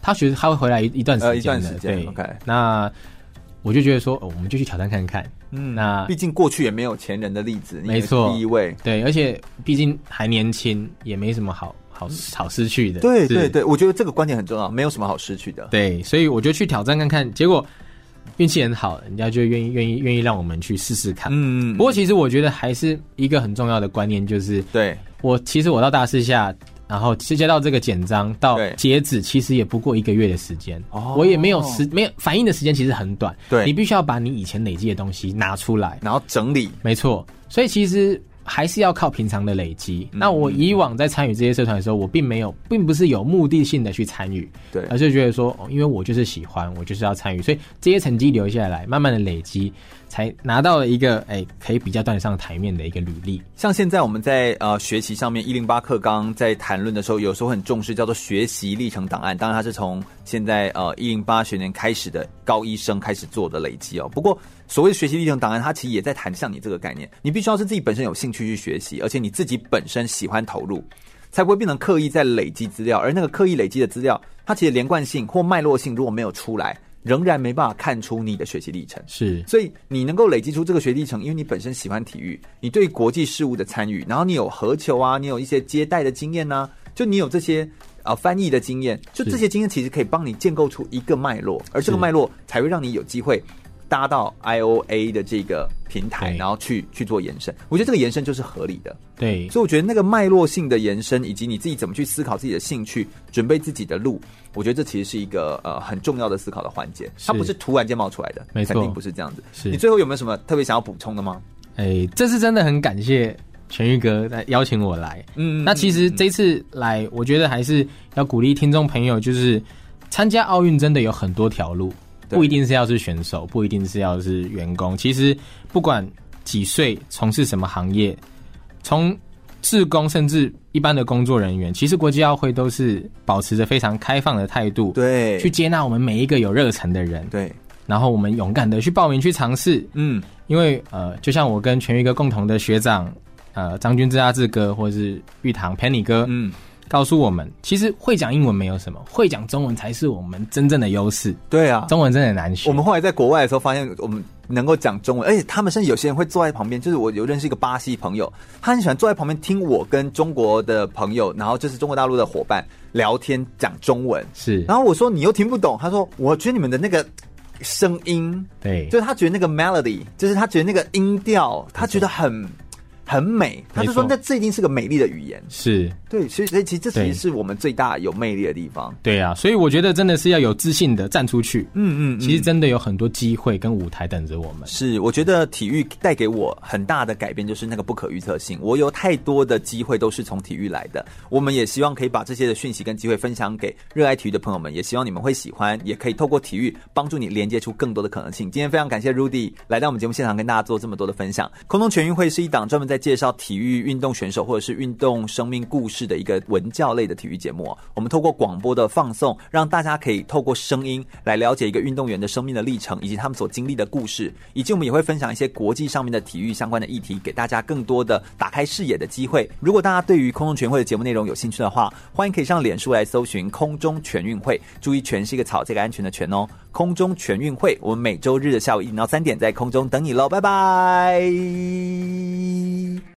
他学他会回来一一段时间，一段时间。对，OK。那我就觉得说，哦，我们就去挑战看看。嗯，那毕竟过去也没有前人的例子，没错，第一位。对，而且毕竟还年轻，也没什么好。好好失去的，对对对，我觉得这个观点很重要，没有什么好失去的。对，所以我就去挑战看看，结果运气很好，人家就愿意愿意愿意让我们去试试看。嗯，不过其实我觉得还是一个很重要的观念，就是对我其实我到大四下，然后接到这个简章到截止，其实也不过一个月的时间。哦，我也没有时没有反应的时间，其实很短。对，你必须要把你以前累积的东西拿出来，然后整理。没错，所以其实。还是要靠平常的累积。那我以往在参与这些社团的时候，我并没有，并不是有目的性的去参与，对，而是觉得说，哦因为我就是喜欢，我就是要参与，所以这些成绩留下来，慢慢的累积。才拿到了一个哎，可以比较端上台面的一个履历。像现在我们在呃学习上面一零八课纲在谈论的时候，有时候很重视叫做学习历程档案。当然，它是从现在呃一零八学年开始的高一生开始做的累积哦。不过，所谓学习历程档案，它其实也在谈像你这个概念，你必须要是自己本身有兴趣去学习，而且你自己本身喜欢投入，才不会变成刻意在累积资料。而那个刻意累积的资料，它其实连贯性或脉络性如果没有出来。仍然没办法看出你的学习历程，是，所以你能够累积出这个学历程，因为你本身喜欢体育，你对国际事务的参与，然后你有合球啊，你有一些接待的经验呢、啊，就你有这些啊翻译的经验，就这些经验其实可以帮你建构出一个脉络，而这个脉络才会让你有机会搭到 IOA 的这个平台，然后去去做延伸。我觉得这个延伸就是合理的。对，所以我觉得那个脉络性的延伸，以及你自己怎么去思考自己的兴趣，准备自己的路，我觉得这其实是一个呃很重要的思考的环节。它不是突然间冒出来的，没错，肯定不是这样子。是你最后有没有什么特别想要补充的吗？哎，这次真的很感谢全玉哥来邀请我来。嗯，那其实这次来，我觉得还是要鼓励听众朋友，就是参加奥运真的有很多条路，不一定是要是选手，不一定是要是员工。其实不管几岁，从事什么行业，从志工甚至一般的工作人员，其实国际奥会都是保持着非常开放的态度，对，去接纳我们每一个有热忱的人，对。然后我们勇敢的去报名去尝试，嗯，因为呃，就像我跟全玉哥共同的学长，呃，张君志阿志哥，或者是玉堂 Penny 哥，嗯，告诉我们，其实会讲英文没有什么，会讲中文才是我们真正的优势。对啊，中文真的很难学。我们后来在国外的时候发现，我们能够讲中文，而且他们甚至有些人会坐在旁边，就是我有认识一个巴西朋友，他很喜欢坐在旁边听我跟中国的朋友，然后就是中国大陆的伙伴聊天讲中文，是。然后我说你又听不懂，他说我觉得你们的那个。声音，对，就是他觉得那个 melody，就是他觉得那个音调，他觉得很。很美，他就说那这一定是个美丽的语言，是对，所以所以其实这其实是我们最大有魅力的地方。对啊，所以我觉得真的是要有自信的站出去。嗯嗯，其实真的有很多机会跟舞台等着我们。是，我觉得体育带给我很大的改变，就是那个不可预测性。我有太多的机会都是从体育来的。我们也希望可以把这些的讯息跟机会分享给热爱体育的朋友们，也希望你们会喜欢，也可以透过体育帮助你连接出更多的可能性。今天非常感谢 Rudy 来到我们节目现场，跟大家做这么多的分享。空中全运会是一档专门在介绍体育运动选手或者是运动生命故事的一个文教类的体育节目，我们透过广播的放送，让大家可以透过声音来了解一个运动员的生命的历程，以及他们所经历的故事，以及我们也会分享一些国际上面的体育相关的议题，给大家更多的打开视野的机会。如果大家对于空中全会的节目内容有兴趣的话，欢迎可以上脸书来搜寻“空中全运会”，注意“全”是一个草，这个安全的“全”哦。空中全运会，我们每周日的下午一点到三点在空中等你喽，拜拜。